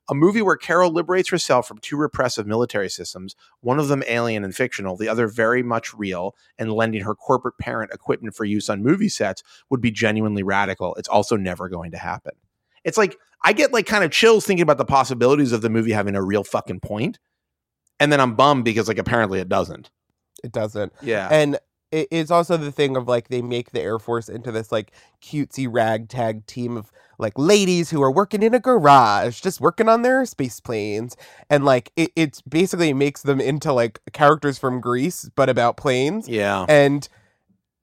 a movie where Carol liberates herself from two repressive military systems, one of them alien and fictional, the other very much real, and lending her corporate parent equipment for use on movie sets would be genuinely radical. It's also never going to happen. It's like I get like kind of chills thinking about the possibilities of the movie having a real fucking. And then I'm bummed because like apparently it doesn't. It doesn't. Yeah. And it's also the thing of like they make the Air Force into this like cutesy ragtag team of like ladies who are working in a garage, just working on their space planes, and like it, it's basically makes them into like characters from Grease, but about planes, yeah. and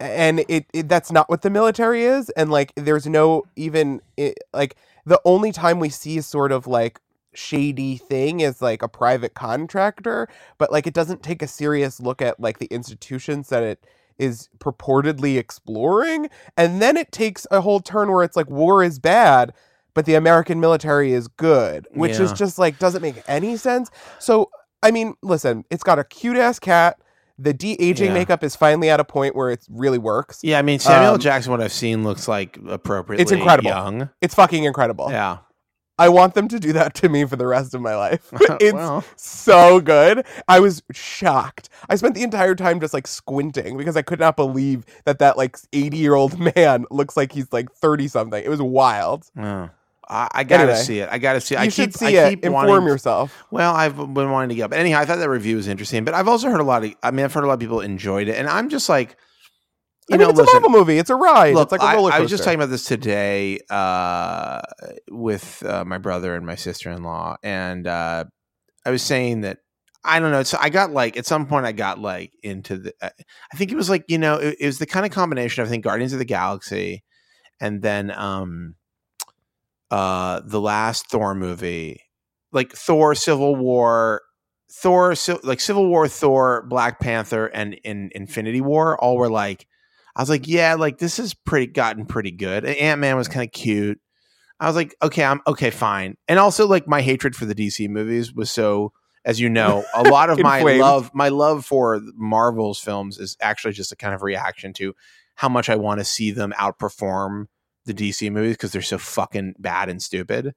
and it, it that's not what the military is, and like there's no even it, like the only time we see sort of like shady thing is like a private contractor. But like it doesn't take a serious look at like the institutions that it is purportedly exploring and then it takes a whole turn where it's like war is bad but the american military is good which is just like doesn't make any sense so i mean listen it's got a cute ass cat the de-aging Yeah. makeup is finally at a point where it really works Yeah, I mean Samuel Um, Jackson, what I've seen looks like appropriately incredible. young. it's fucking incredible Yeah. I want them to do that to me for the rest of my life it's so good. I was shocked. I spent the entire time just like squinting because I could not believe that that like 80 year old man looks like he's like 30 something. It was wild. oh. I, I gotta Anyway, see it. I gotta see. It. You I should keep, see I it. keep Inform wanting, yourself. Well, I've been wanting to go, but anyhow, I thought that review was interesting. But I've also heard a lot of. I mean, I've heard a lot of people enjoyed it, and I'm just like, I mean, know, it's listen. a Marvel movie. It's a ride. Look, it's like a I- roller coaster. I, was just talking about this today uh, with uh, my brother and my sister in law, and uh, I was saying that I don't know. So I got like at some point I got like into the. uh, I think it was like you know it, it was the kind of combination of I think Guardians of the Galaxy, and then um, uh, the last Thor movie, like Thor: Civil War. Thor, like Civil War, Thor, Black Panther, and in Infinity War, all were like, I was like, yeah, like this is pretty gotten pretty good. Ant Man was kind of cute. I was like, okay, I'm okay, fine. And also, like my hatred for the DC movies was so, as you know, a lot of my love, my love for Marvel's films is actually just a kind of reaction to how much I want to see them outperform the DC movies because they're so fucking bad and stupid.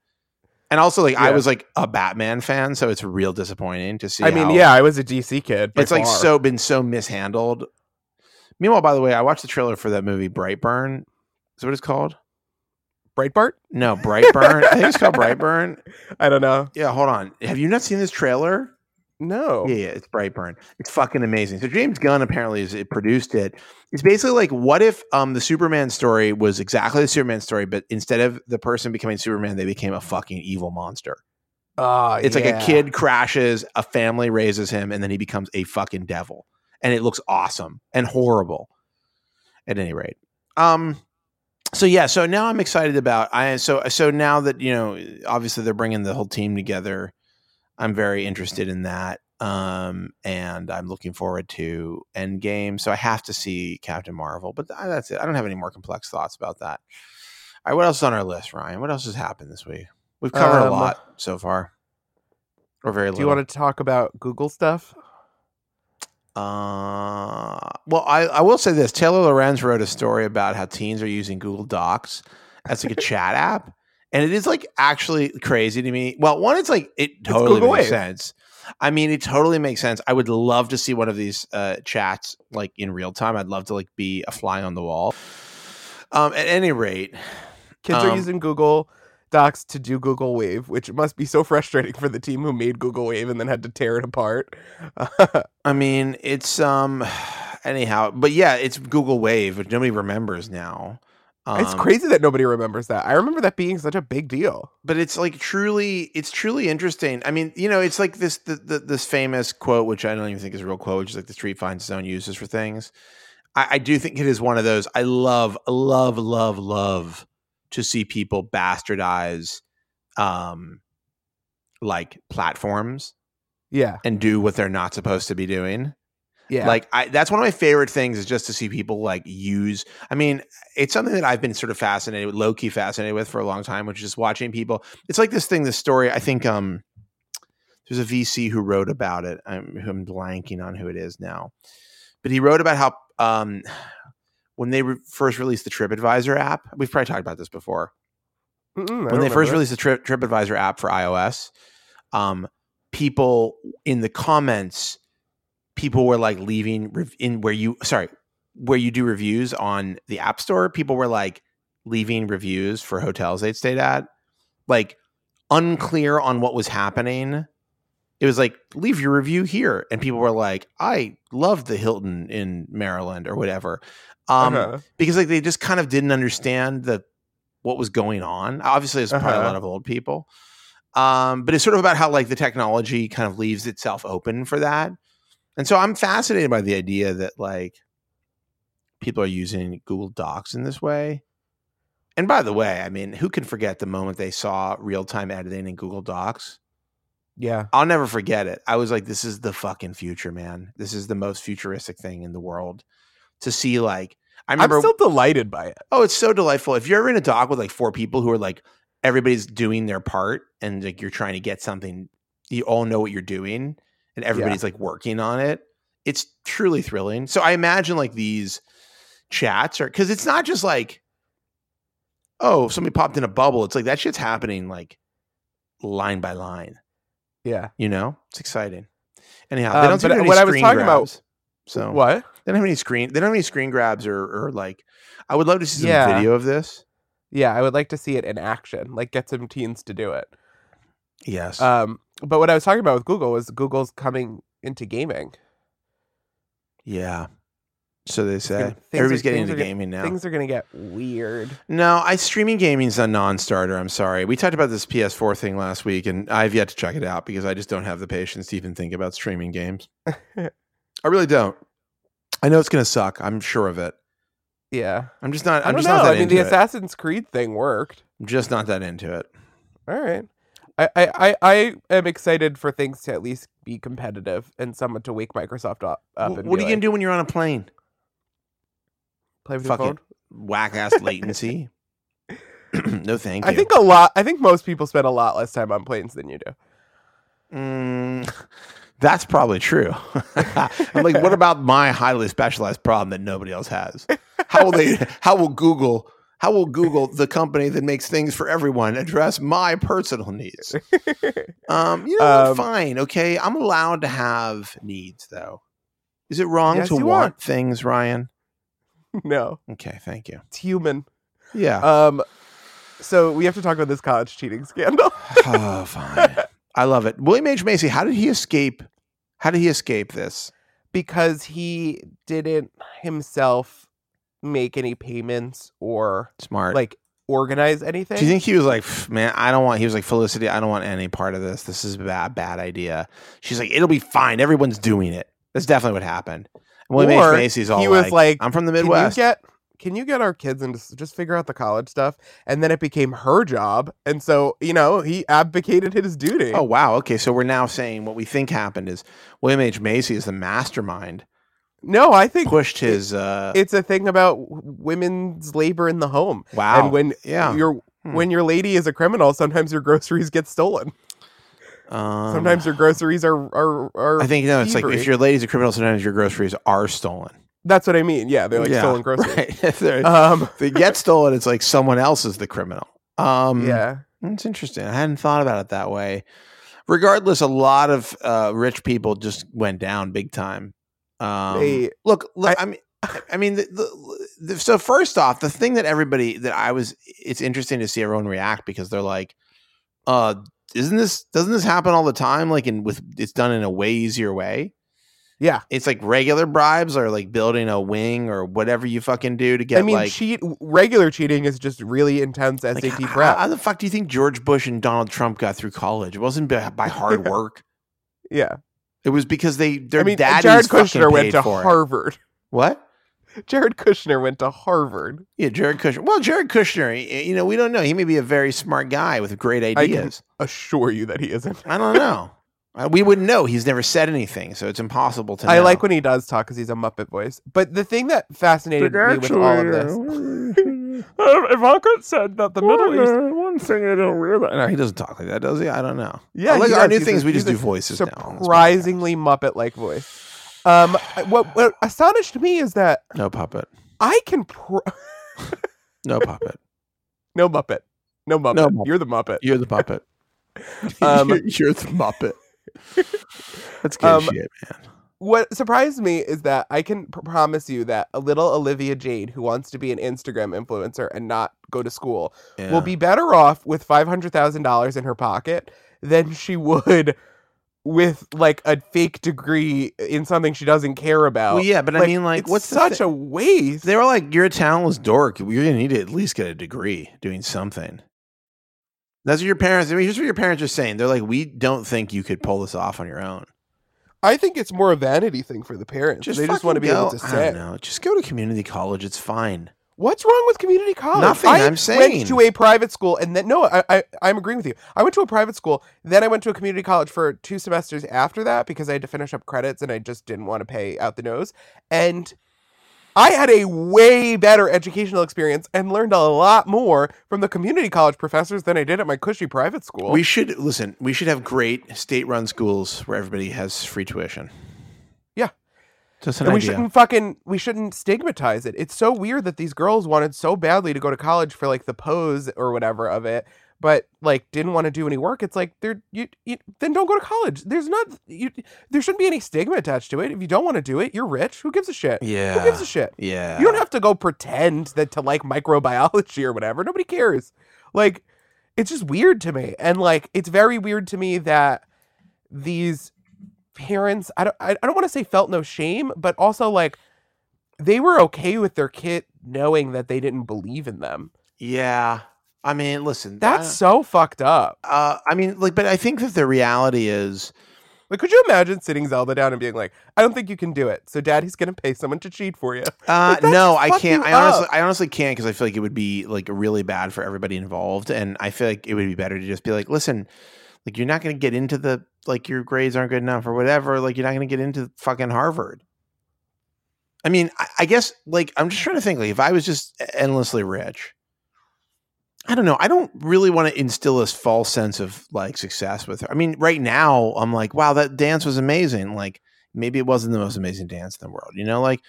And also, like I was like a Batman fan, so it's real disappointing to see. I mean, yeah, I was a DC kid. it's like so been so mishandled. Meanwhile, by the way, I watched the trailer for that movie Brightburn. Is what it's called? Breitbart. No, Brightburn. I think it's called Brightburn. I don't know. Yeah, hold on. Have you not seen this trailer? No. Yeah, yeah, it's Brightburn. It's fucking amazing. So James Gunn apparently is it produced it. It's basically like what if um the Superman story was exactly the Superman story, but instead of the person becoming Superman, they became a fucking evil monster. Ah, It's like a kid crashes, a family raises him, and then he becomes a fucking devil. And it looks awesome and horrible. At any rate. Um so yeah, so now I'm excited about I so so now that, you know, obviously they're bringing the whole team together, I'm very interested in that. Um and I'm looking forward to Endgame. So I have to see Captain Marvel, but th- that's it. I don't have any more complex thoughts about that. All right, what else is on our list, Ryan? What else has happened this week? We've covered a Um, lot so far. Or very Do little. you want to talk about Google stuff? Uh, well, I, I will say this: Taylor Lorenz wrote a story about how teens are using Google Docs as like a chat app, and it is like actually crazy to me. Well, one, it's like it totally makes Wave. sense. I mean, it totally makes sense. I would love to see one of these uh, chats like in real time. I'd love to like be a fly on the wall. Um, at any rate, Kids are Um, using Google Docs to do Google Wave, which must be so frustrating for the team who made Google Wave and then had to tear it apart. I mean, it's um, anyhow, but yeah, it's Google Wave, which nobody remembers now. it's Um, crazy that nobody remembers that. I remember that being such a big deal. but it's like truly it's truly interesting i mean you know it's like this the, the, this famous quote which i don't even think is a real quote which is like the street finds its own uses for things I, I do think it is one of those i love love love love to see people bastardize um like platforms Yeah, and do what they're not supposed to be doing yeah. like I, that's one of my favorite things is just to see people like use. I mean, it's something that I've been sort of fascinated, with, low key fascinated with for a long time, which is just watching people. It's like this thing, this story. I think um, there's a VC who wrote about it. I'm, I'm blanking on who it is now, but he wrote about how um, when they re- first released the TripAdvisor app, we've probably talked about this before Mm-mm, when they first released the Trip TripAdvisor app for iOS, um, people in the comments, people were like leaving rev- in where you sorry where you do reviews on the App Store. People were like leaving reviews for hotels they'd stayed at, like unclear on what was happening. It was like leave your review here, and people were like, "I love the Hilton in Maryland or whatever," um, Uh-huh. because like they just kind of didn't understand the what was going on. Obviously, it's probably a Uh-huh. lot of old people, um, but it's sort of about how like the technology kind of leaves itself open for that. And so I'm fascinated by the idea that like people are using Google Docs in this way. And by the way, I mean, who can forget the moment they saw real time editing in Google Docs? Yeah, I'll never forget it. I was like, this is the fucking future, man. This is the most futuristic thing in the world. To see like I remember I'm still delighted by it. Oh, it's so delightful. If you're ever in a dock with like four people who are like everybody's doing their part and like you're trying to get something, you all know what you're doing and everybody's like working on it. It's truly thrilling. So I imagine like these chats are because it's not just like, oh, somebody popped in a bubble. It's like that shit's happening like line by line. Yeah. You know, it's exciting. Anyhow, Um, they don't seem but have any what I was screen talking about- grabs. So What? they don't have any screen. They don't have any screen grabs or or like. I would love to see some Yeah. video of this. Yeah, I would like to see it in action. Like get some teens to do it. Yes. Um, but what I was talking about with Google was Google's coming into gaming. yeah. So they say gonna- everybody's getting into gaming now. Things are gonna get weird. no, I streaming gaming gaming's a non-starter. I'm sorry. We talked about this PS4 thing last week, and I've yet to check it out because I just don't have the patience to even think about streaming games. I really don't. I know it's going to suck. I'm sure of it. Yeah. I'm just not. I I'm don't just know. not that I mean, the it. Assassin's Creed thing worked. I'm just not that into it. All right. I, I, I, I am excited for things to at least be competitive and someone to wake Microsoft up. up what are you like, going to do when you're on a plane? Play with your Fucking phone? whack ass latency. no, thank you. I think a lot. I think most people spend a lot less time on planes than you do. Mm, that's probably true. I'm like, what about my highly specialized problem that nobody else has? How will they? How will Google? How will Google, the company that makes things for everyone, address my personal needs? Um, you know. Um, fine, okay. I'm allowed to have needs, though. Is it wrong Yes, to want are. things, Ryan? no, Okay, thank you. it's human. Yeah. Um, so we have to talk about this college cheating scandal. oh, fine. I love it. William H Macy. How did he escape? How did he escape this? because he didn't himself make any payments or Smart. like organize anything. Do you think he was like, man, I don't want, he was like, Felicity, I don't want any part of this. This is a bad, bad idea. She's like, it'll be fine. Everyone's doing it. That's definitely what happened. William Or H. Macy's all he was like, like, I'm from the can you Midwest. get can you get our kids and just, just figure out the college stuff? And then it became her job, and so you know he abdicated his duty. oh, wow. Okay. So we're now saying what we think happened is William H. Macy is the mastermind, no, I think pushed his, uh, it's a thing about women's labor in the home. wow. And when yeah. your Hmm. when your lady is a criminal, sometimes your groceries get stolen. Um, Sometimes your groceries are are, are I think, no, it's like if your lady's a criminal, sometimes your groceries are stolen. That's what I mean. Yeah, they're like Yeah, stolen groceries. Right. If Um, if they get stolen, it's like someone else is the criminal. Um, yeah. It's interesting. I hadn't thought about it that way. Regardless, a lot of uh, rich people just went down big time. Um, They- look, look. I, mean, I mean, the, the, the, so first off, the thing that everybody that I was, it's interesting to see everyone react because they're like, "Uh, isn't this doesn't this happen all the time? Like, in with it's done in a way easier way." Yeah. It's like regular bribes or like building a wing or whatever you fucking do to get I mean, like. cheat regular cheating is just really intense like, SAT how, prep. how the fuck do you think George Bush and Donald Trump got through college? It wasn't by, hard work. yeah. It was because they their I mean, daddies Jared Kushner went to for it. Harvard. What? Jared Kushner went to Harvard. Yeah, Jared Kushner. Well, Jared Kushner, you know, we don't know. He may be a very smart guy with great can- ideas. Assure you that he isn't. I, don't know. Uh, we wouldn't know. He's never said anything, so it's impossible to. I know. like when he does talk because he's a Muppet voice. But the thing that fascinated me with all of this, Ivanka said that the Middle East. One thing I don't realize. No, he doesn't talk like that, does he? I don't know. Yeah, I like he our new things. a- we just do voices now. Surprisingly Muppet-like voice. Um, what what astonished me is that no puppet, I can pro- no puppet. no Muppet, no Muppet. No Muppet. You're the Muppet. You're the puppet. Um, you're, you're the muppet. That's good Um, shit, man. What surprised me is that I can pr- promise you that a little Olivia Jade who wants to be an Instagram influencer and not go to school Yeah. will be better off with five hundred thousand dollars in her pocket than she would with like a fake degree in something she doesn't care about. Well, yeah, but I mean, like, it's what's such thi- a waste? They were like, "You're a talentless dork. You're gonna need to at least get a degree doing something." That's what your parents. I mean, here's what your parents are saying. They're like, "We don't think you could pull this off on your own. I think it's more a vanity thing for the parents. they just want to be go. able to say, know. Just go to community college. It's fine. "What's wrong with community college?" Nothing, I I'm saying. went to a private school, and then no, I, I I'm agreeing with you. I went to a private school, then I went to a community college for two semesters after that because I had to finish up credits, and I just didn't want to pay out the nose. And I had a way better educational experience and learned a lot more from the community college professors than I did at my cushy private school. We should listen. We should have great state-run schools where everybody has free tuition. Just an and we shouldn't fucking we shouldn't stigmatize it. It's so weird that these girls wanted so badly to go to college for like the pose or whatever of it, but like didn't want to do any work. It's like they're you, you then don't go to college. There's not you there shouldn't be any stigma attached to it. If you don't want to do it, you're rich. Who gives a shit? yeah. Who gives a shit? Yeah. You don't have to go pretend that to like microbiology or whatever. Nobody cares. Like it's just weird to me. And like it's very weird to me that these parents I don't I don't want to say felt no shame, but also like they were okay with their kid knowing that they didn't believe in them. Yeah. I mean, listen. That's that- so fucked up. Uh, I mean, like, but I think that the reality is, Like, could you imagine sitting Zelda down and being like, "I don't think you can do it," so Daddy's gonna pay someone to cheat for you? uh, no, I can't. I honestly, up. I honestly can't because I feel like it would be like really bad for everybody involved, and I feel like it would be better to just be like, listen, like you're not going to get into the like your grades aren't good enough or whatever. Like you're not going to get into fucking Harvard. I mean, I, I guess like I'm just trying to think like if I was just endlessly rich. I don't know. I don't really want to instill this false sense of like success with her. I mean, right now I'm like, wow, that dance was amazing. Like maybe it wasn't the most amazing dance in the world, you know? Like,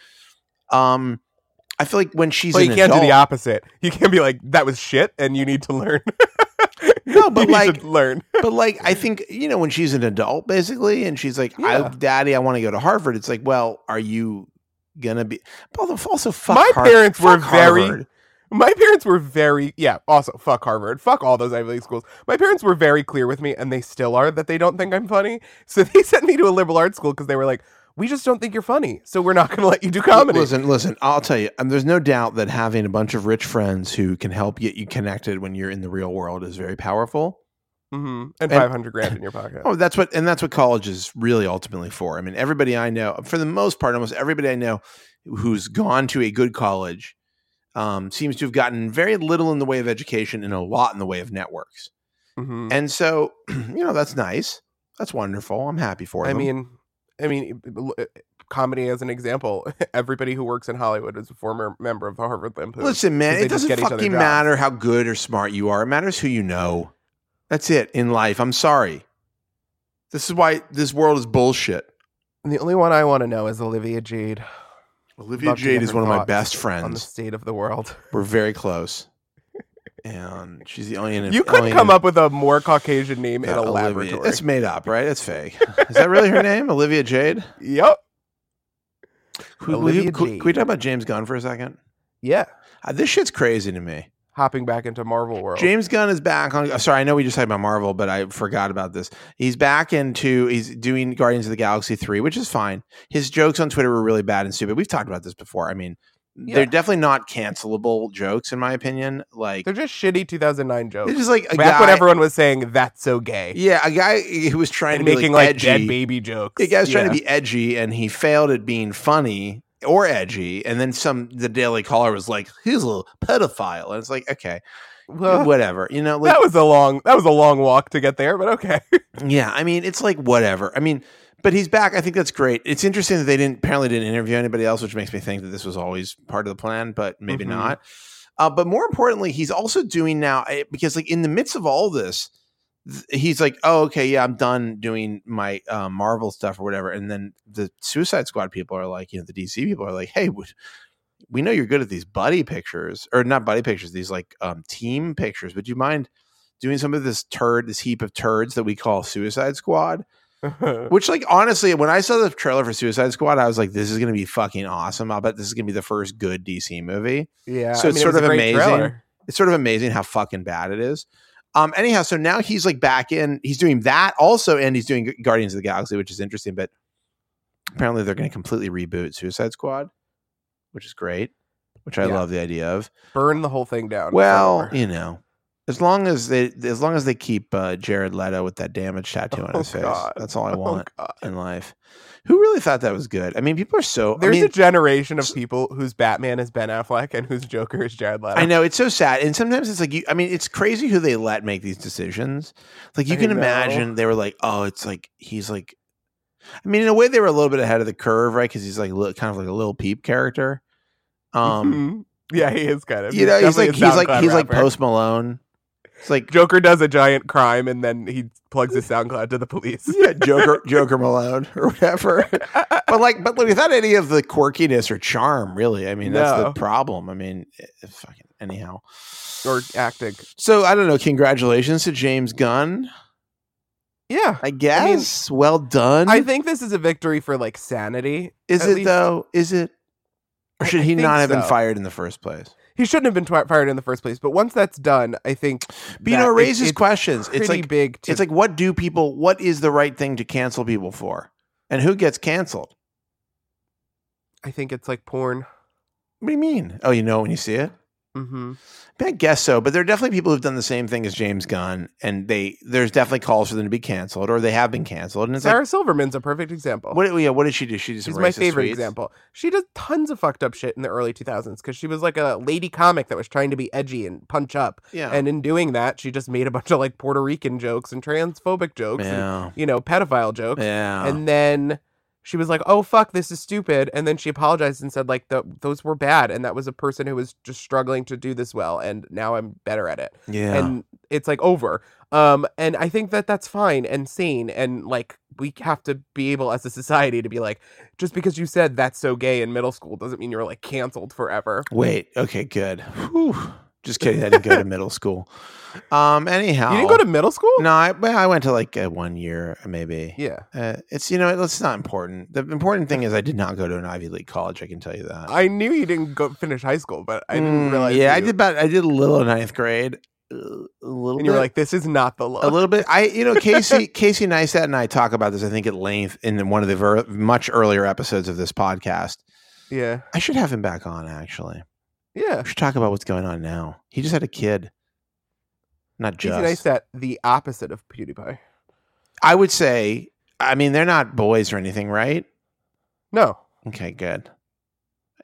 um, I feel like when she's Well, you can't do the opposite. You can't be like, "That was shit," and you need to learn. No, but like- learn. but like I think you know when she's an adult basically, and she's like, I, "Daddy, I want to go to Harvard." It's like, well, are you gonna be? But also, fuck My Har- parents were fuck very- My parents were very yeah. Also, fuck Harvard, fuck all those Ivy League schools. My parents were very clear with me, and they still are that they don't think I'm funny. So they sent me to a liberal arts school because they were like, "We just don't think you're funny, so we're not going to let you do comedy." Listen, listen. I'll tell you. Um, there's no doubt that having a bunch of rich friends who can help get you connected when you're in the real world is very powerful. hmm And And- five hundred grand in your pocket. Oh, that's what, and that's what college is really ultimately for. I mean, everybody I know, for the most part, almost everybody I know who's gone to a good college um, seems to have gotten very little in the way of education and a lot in the way of networks. hmm And so, you know, that's nice. That's wonderful. I'm happy for it. I them. mean, I mean, comedy as an example. Everybody who works in Hollywood is a former member of the Harvard Lampoon. listen, man, it doesn't get each other fucking matter how good or smart you are. It matters who you know. That's it in life. I'm sorry. This is why this world is bullshit. And the only one I want to know is Olivia Jade. Olivia Love Jade is one of my best friends. on the state of the world. We're very close. And she's the only. You couldn't come up with a more Caucasian name in Uh, a Olivia. laboratory. It's made up, right? It's fake. Is that really her name? Olivia Jade? Yep. Who, Olivia Olivia Can we talk about James Gunn for a second? Yeah. Uh, this shit's crazy to me. hopping back into Marvel world. James Gunn is back on. Sorry, I know we just talked about Marvel, but I forgot about this. He's back into. He's doing Guardians of the Galaxy three, which is fine. His jokes on Twitter were really bad and stupid. We've talked about this before. I mean, Yeah. they're definitely not cancelable jokes, in my opinion. Like They're just shitty 2009 jokes. it's just like a Back guy. when everyone was saying that's so gay yeah, a guy who was trying and to be making like, like, edgy. dead baby jokes. The guy was trying to be edgy, and he failed at being funny or edgy. And then some. The Daily Caller was like, "He's a little pedophile," and it's like, okay, Well, whatever. You know, like that was a long that was a long walk to get there, but okay. Yeah, I mean, it's like whatever. I mean, but he's back. I think that's great. It's interesting that they didn't apparently didn't interview anybody else, which makes me think that this was always part of the plan, but maybe Mhm. not. Uh, but more importantly, he's also doing now eh, because, like, in the midst of all this, th- he's like, "Oh, okay, yeah, I'm done doing my uh, Marvel stuff or whatever." And then the Suicide Squad people are like, you know, the DC people are like, "Hey, we, we know you're good at these buddy pictures, or not buddy pictures, these like um, team pictures. Would you mind doing some of this turd, this heap of turds that we call Suicide Squad?" Which, like, honestly, when I saw the trailer for Suicide Squad, I was like, "This is going to be fucking awesome." I'll bet this is going to be the first good DC movie. yeah, So I it's mean, sort was of amazing. trailer. It's sort of amazing how fucking bad it is. Um, anyhow, so now he's like back in. He's doing that also, and he's doing Guardians of the Galaxy, which is interesting. But apparently, they're going to completely reboot Suicide Squad, which is great. Which I Yeah. love the idea of. Burn the whole thing down. Well, over. you know, as long as they as long as they keep uh, Jared Leto with that damage tattoo on Oh, his face, God. that's all I Oh, want God. in life. Who really thought that was good? I mean, people are so. There's I mean, a generation of people whose Batman is Ben Affleck and whose Joker is Jared Leto. I know it's so sad, and sometimes it's like you. I mean, it's crazy who they let make these decisions. Like you I can know. imagine they were like, "Oh, it's like he's like." I mean, in a way, they were a little bit ahead of the curve, right? Because he's like li- kind of like a Lil Peep character. Um, Mhm. yeah, he is kind of. you know, he's like he's like he's like. Post Malone. It's like Joker does a giant crime and then he plugs his SoundCloud to the police. yeah, Joker Joker Malone or whatever. but like, but without any of the quirkiness or charm, really. I mean, that's the problem. I mean, eh, fucking anyhow. or acting. So I don't know. Congratulations to James Gunn. Yeah. I guess. well done. I think this is a victory for like sanity. is it least- though? Is it? Or should I he not have been fired in the first place? He shouldn't have been fired in the first place, but once that's done, I think. But you know, it it- raises it's questions. It's like big. To, it's like what do people? What is the right thing to cancel people for? And who gets canceled? I think it's like porn. What do you mean? Oh, you know when you see it. Mm-hmm. I guess so, but there are definitely people who've done the same thing as James Gunn, and they there's definitely calls for them to be canceled, or they have been canceled. And it's Sarah Silverman's a perfect example. like, what? Yeah, what did she do? She did some She's my favorite tweets? example. She does tons of fucked up shit in the early 2000s because she was like a lady comic that was trying to be edgy and punch up. Yeah, And in doing that, she just made a bunch of like Puerto Rican jokes and transphobic jokes and, you know, pedophile jokes. yeah. And then she was like, "Oh fuck, this is stupid." And then she apologized and said like, "The those were bad." And that was a person who was just struggling to do this well, and now I'm better at it. yeah. And it's like over. Um, and I think that that's fine and sane, and like we have to be able as a society to be like, just because you said that's so gay in middle school doesn't mean you're like canceled forever. Wait. Okay. Good. Whew. Just kidding. I didn't go to middle school. Um. Anyhow, You didn't go to middle school? No, I, well, I went to like uh, one year, maybe. Yeah, Uh, it's you know it's not important. The important thing is I did not go to an Ivy League college. I can tell you that. I knew you didn't go finish high school, but I didn't Mm, realize. Yeah, I did about I did a little in ninth grade. Uh, a little. And you were bit. like, "This is not the look." a little bit. I, you know, Casey, Casey Neistat and I talk about this. I think at length in one of the ver- much earlier episodes of this podcast. Yeah, I should have him back on. Actually, yeah. we should talk about what's going on now. He just had a kid. Not just. Casey. Neistat, the opposite of PewDiePie. I would say. I mean, they're not boys or anything, right? No, Okay, good.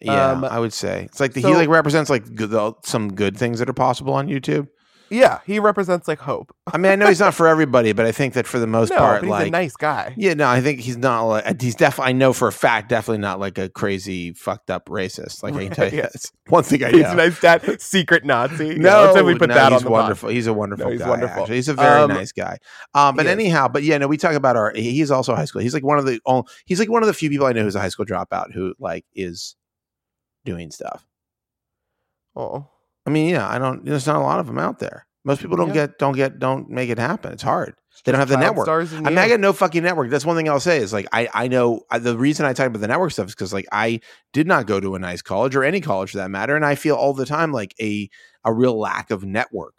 Yeah, Um, I would say it's like the, he so- like represents like good, the, some good things that are possible on YouTube. Yeah, he represents like hope. I mean, I know he's not for everybody, but I think that for the most no, part, but he's like a nice guy. Yeah, no, I think he's not like he's definitely. I know for a fact, definitely not like a crazy fucked up racist. Like I can tell you, Right, that's one thing I He's know. a nice dad, secret Nazi. Yeah, No, say we put no, that he's on the wonderful. He's a wonderful No, he's guy. wonderful. actually. He's a very Um, nice guy. Um, but is. anyhow, but yeah, no, we talk about our. He's also high school. He's like one of the. oh, He's like one of the few people I know who's a high school dropout who like is doing stuff. Oh, I mean, yeah, I don't. There's not a lot of them out there. Most people don't Yeah. get don't get don't make it happen. It's hard. They don't have the network. I mean, I got no fucking network. That's one thing I'll say is like I I know I, the reason I talk about the network stuff is because like I did not go to a nice college or any college for that matter, and I feel all the time like a a real lack of network.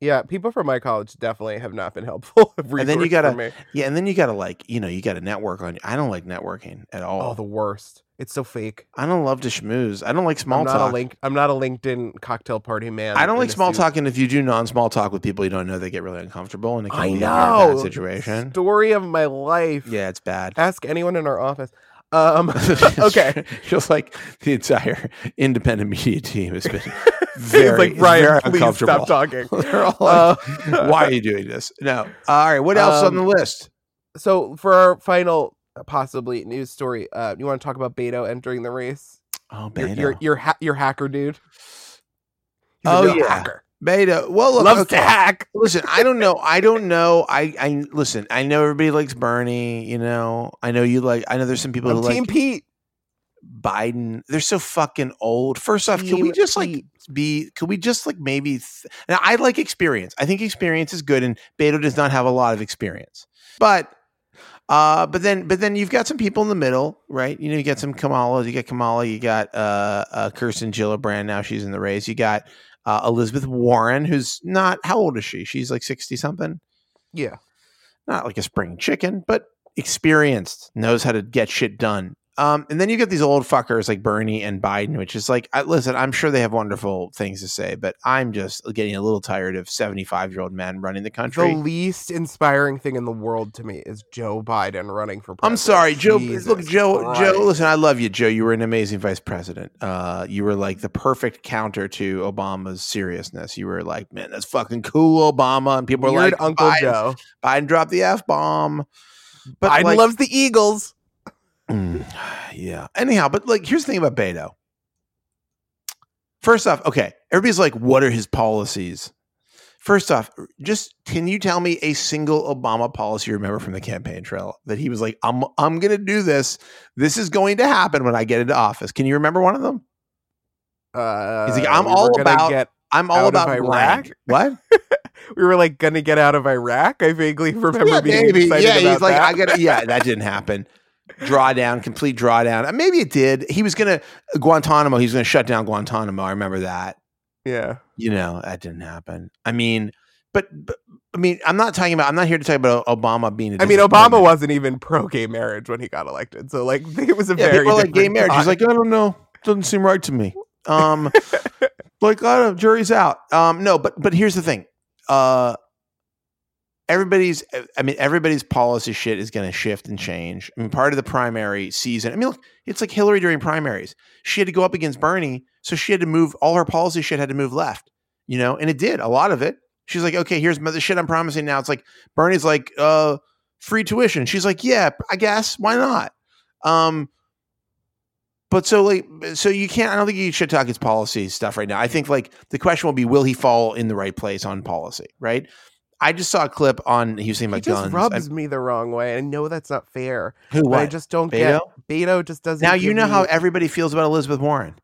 Yeah, people from my college definitely have not been helpful. And then you gotta-. Yeah, and then you gotta like you know you gotta network on. I don't like networking at oh, all. Oh, the worst. It's so fake. I don't love to schmooze. I don't like small I'm not talk. a link. I'm not a LinkedIn cocktail party man. I don't like small suit. talk, and if you do non-small talk with people you don't know, they get really uncomfortable, and it can I lead to a bad know. situation. Story of my life. Yeah, it's bad. Ask anyone in our office. Um. okay. feels like the entire independent media team has been very, like Ryan, very please uncomfortable. stop talking. They're all like, Uh, "Why are you doing this?" No. All right. What else on the Um, list? So for our final possibly news story, uh, you want to talk about Beto entering the race? Oh, Beto. your your, ha- your hacker dude. He's Oh, yeah. hacker. Beto. Well, look. Loves okay. to hack. Listen, I don't know. I don't know. I, I listen. I know everybody likes Bernie. You know. I know you like. I know there's some people I'm who Team like Pete. Biden. They're so fucking old. First off, can we Team just like be? Can we just like maybe? Th- now, I like experience. I think experience is good, and Beto does not have a lot of experience. But, uh, but then, but then you've got some people in the middle, right? You know, you got some Kamala. You got Kamala. You got uh, uh Kirsten Gillibrand. Now she's in the race. You got uh, Elizabeth Warren, who's not. How old is she? She's like sixty something. Yeah. Not like a spring chicken, but experienced, knows how to get shit done. Um, and then you get these old fuckers like Bernie and Biden, which is like, I, listen, I'm sure they have wonderful things to say, but I'm just getting a little tired of 75 year old men running the country. The least inspiring thing in the world to me is Joe Biden running for president. I'm sorry, Joe. Jesus look, Joe. Christ. Joe. Listen, I love you, Joe. You were an amazing vice president. Uh, you were like the perfect counter to Obama's seriousness. You were like, man, that's fucking cool, Obama. And people were Weird like, Uncle Biden, Joe. Biden dropped the f bomb. But Biden like, loves the Eagles. Mm, yeah. Anyhow, but like, here's the thing about Beto. First off, okay, everybody's like, what are his policies? First off, just can you tell me a single Obama policy you remember from the campaign trail that he was like, I'm I'm gonna do this. This is going to happen when I get into office. Can you remember one of them? Uh, He's like, I'm we all about- I'm all about Iraq? What? we were like gonna get out of Iraq. I vaguely remember yeah, being maybe. excited Yeah, about he's like, that. I gotta. Yeah, that didn't happen. Drawdown, complete drawdown. Uh, Maybe it did. He was gonna Guantanamo. He was gonna shut down Guantanamo. I remember that. yeah. you know that didn't happen i mean but, but i mean i'm not talking about i'm not here to talk about obama being a I mean, Obama wasn't even pro gay marriage when he got elected. So like, it was a yeah very people like gay marriage he's like i don't know doesn't seem right to me um like i don't know. jury's out um no but but here's the thing uh everybody's i mean everybody's policy shit is going to shift and change. I mean part of the primary season i mean look it's like hillary during primaries. She had to go up against bernie so she had to move all her policy shit had to move left you know and it did a lot of it. She's like okay here's the shit i'm promising now. It's like bernie's like uh free tuition. She's like yeah i guess why not? Um but so like so you can't i don't think you should talk his policy stuff right now. I think like the question will be will he fall in the right place on policy right i just saw a clip on he was saying he about just guns rubs me the wrong way. I know that's not fair, I, who but I just don't Beto? get Beto. Just doesn't. now you know me- how everybody feels about elizabeth warren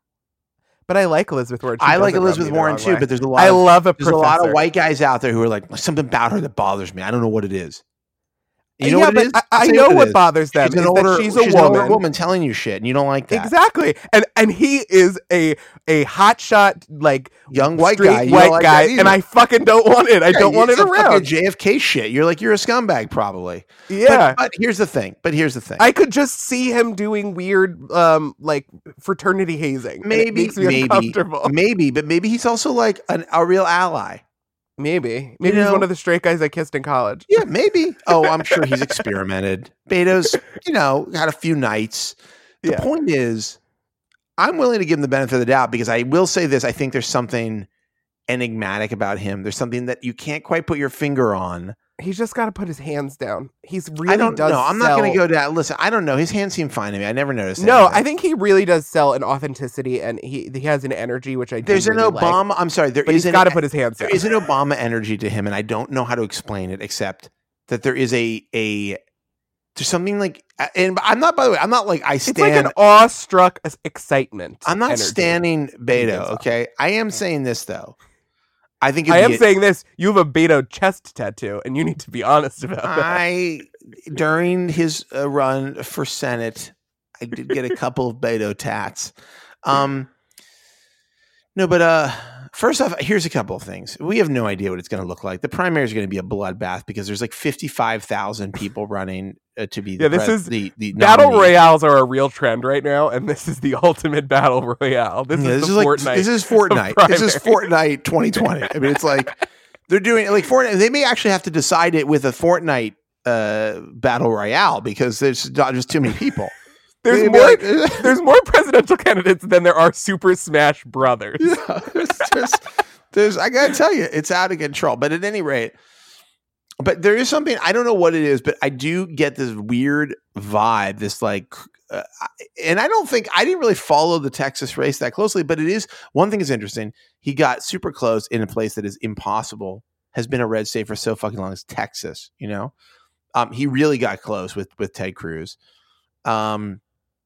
But I like Elizabeth Warren. She i like elizabeth warren too way. but there's a lot I of, love a there's a lot of white guys out there who are like something about her that bothers me i don't know what it is you know yeah, what it but I, I know what bothers them she's an older that she's a she's an older woman. woman telling you shit and you don't like that Exactly, and and he is a a hotshot like young white guy white like guy, and I fucking don't want it. I Yeah, don't want it around. JFK shit. You're like you're a scumbag, probably. Yeah, But, but here's the thing. But here's the thing. I could just see him doing weird, um, like fraternity hazing. maybe, maybe, maybe, but maybe he's also like an, a real ally. Maybe, maybe You he's know- one of the straight guys I kissed in college. Yeah, maybe. Oh, I'm sure he's experimented. Beto's, you know, had a few nights. The Yeah. point is, I'm willing to give him the benefit of the doubt because I will say this: I think there's something enigmatic about him. There's something that you can't quite put your finger on. He's just got to put his hands down. He's really I don't does know. I'm not going to go down. Listen, I don't know. His hands seem fine to me. I never noticed. No, anything. I think he really does sell an authenticity, and he he has an energy which I do there's an really like. Obama. I'm sorry. There but is he's got to put his hands down. there is an Obama energy to him, and I don't know how to explain it except that there is a a there's something like and I'm not by the way I'm not like I It's stand like an awestruck excitement. I'm not standing Beto, okay? I am saying this though. I think I am be- saying this. You have a Beto chest tattoo, and you need to be honest about that. I during his uh, run for Senate, I did get a couple of Beto tats. Um, no, but uh, first off, here's a couple of things. We have no idea what it's going to look like. The primary is going to be a bloodbath because there's like 55,000 people running uh, to be Yeah, the, this pres- is- the, the Battle nominee. royales are a real trend right now, and this is the ultimate battle royale. This Yeah, is this is like Fortnite. this is Fortnite. This is. Fortnite 2020. I mean, it's like they're doing like Fortnite. They may actually have to decide it with a Fortnite uh, battle royale because there's not just too many people. There's more. like- there's more presidential candidates than there are Super Smash Brothers. yeah, there's, there's, there's, I gotta tell you, it's out of control. But at any rate, but there is something I don't know what it is, but I do get this weird vibe. This like, uh, and I don't think I didn't really follow the Texas race that closely, but it is one thing is interesting. He got super close in a place that is impossible. Has been a red state for so fucking long as Texas. You know, um, he really got close with with Ted Cruz. Um,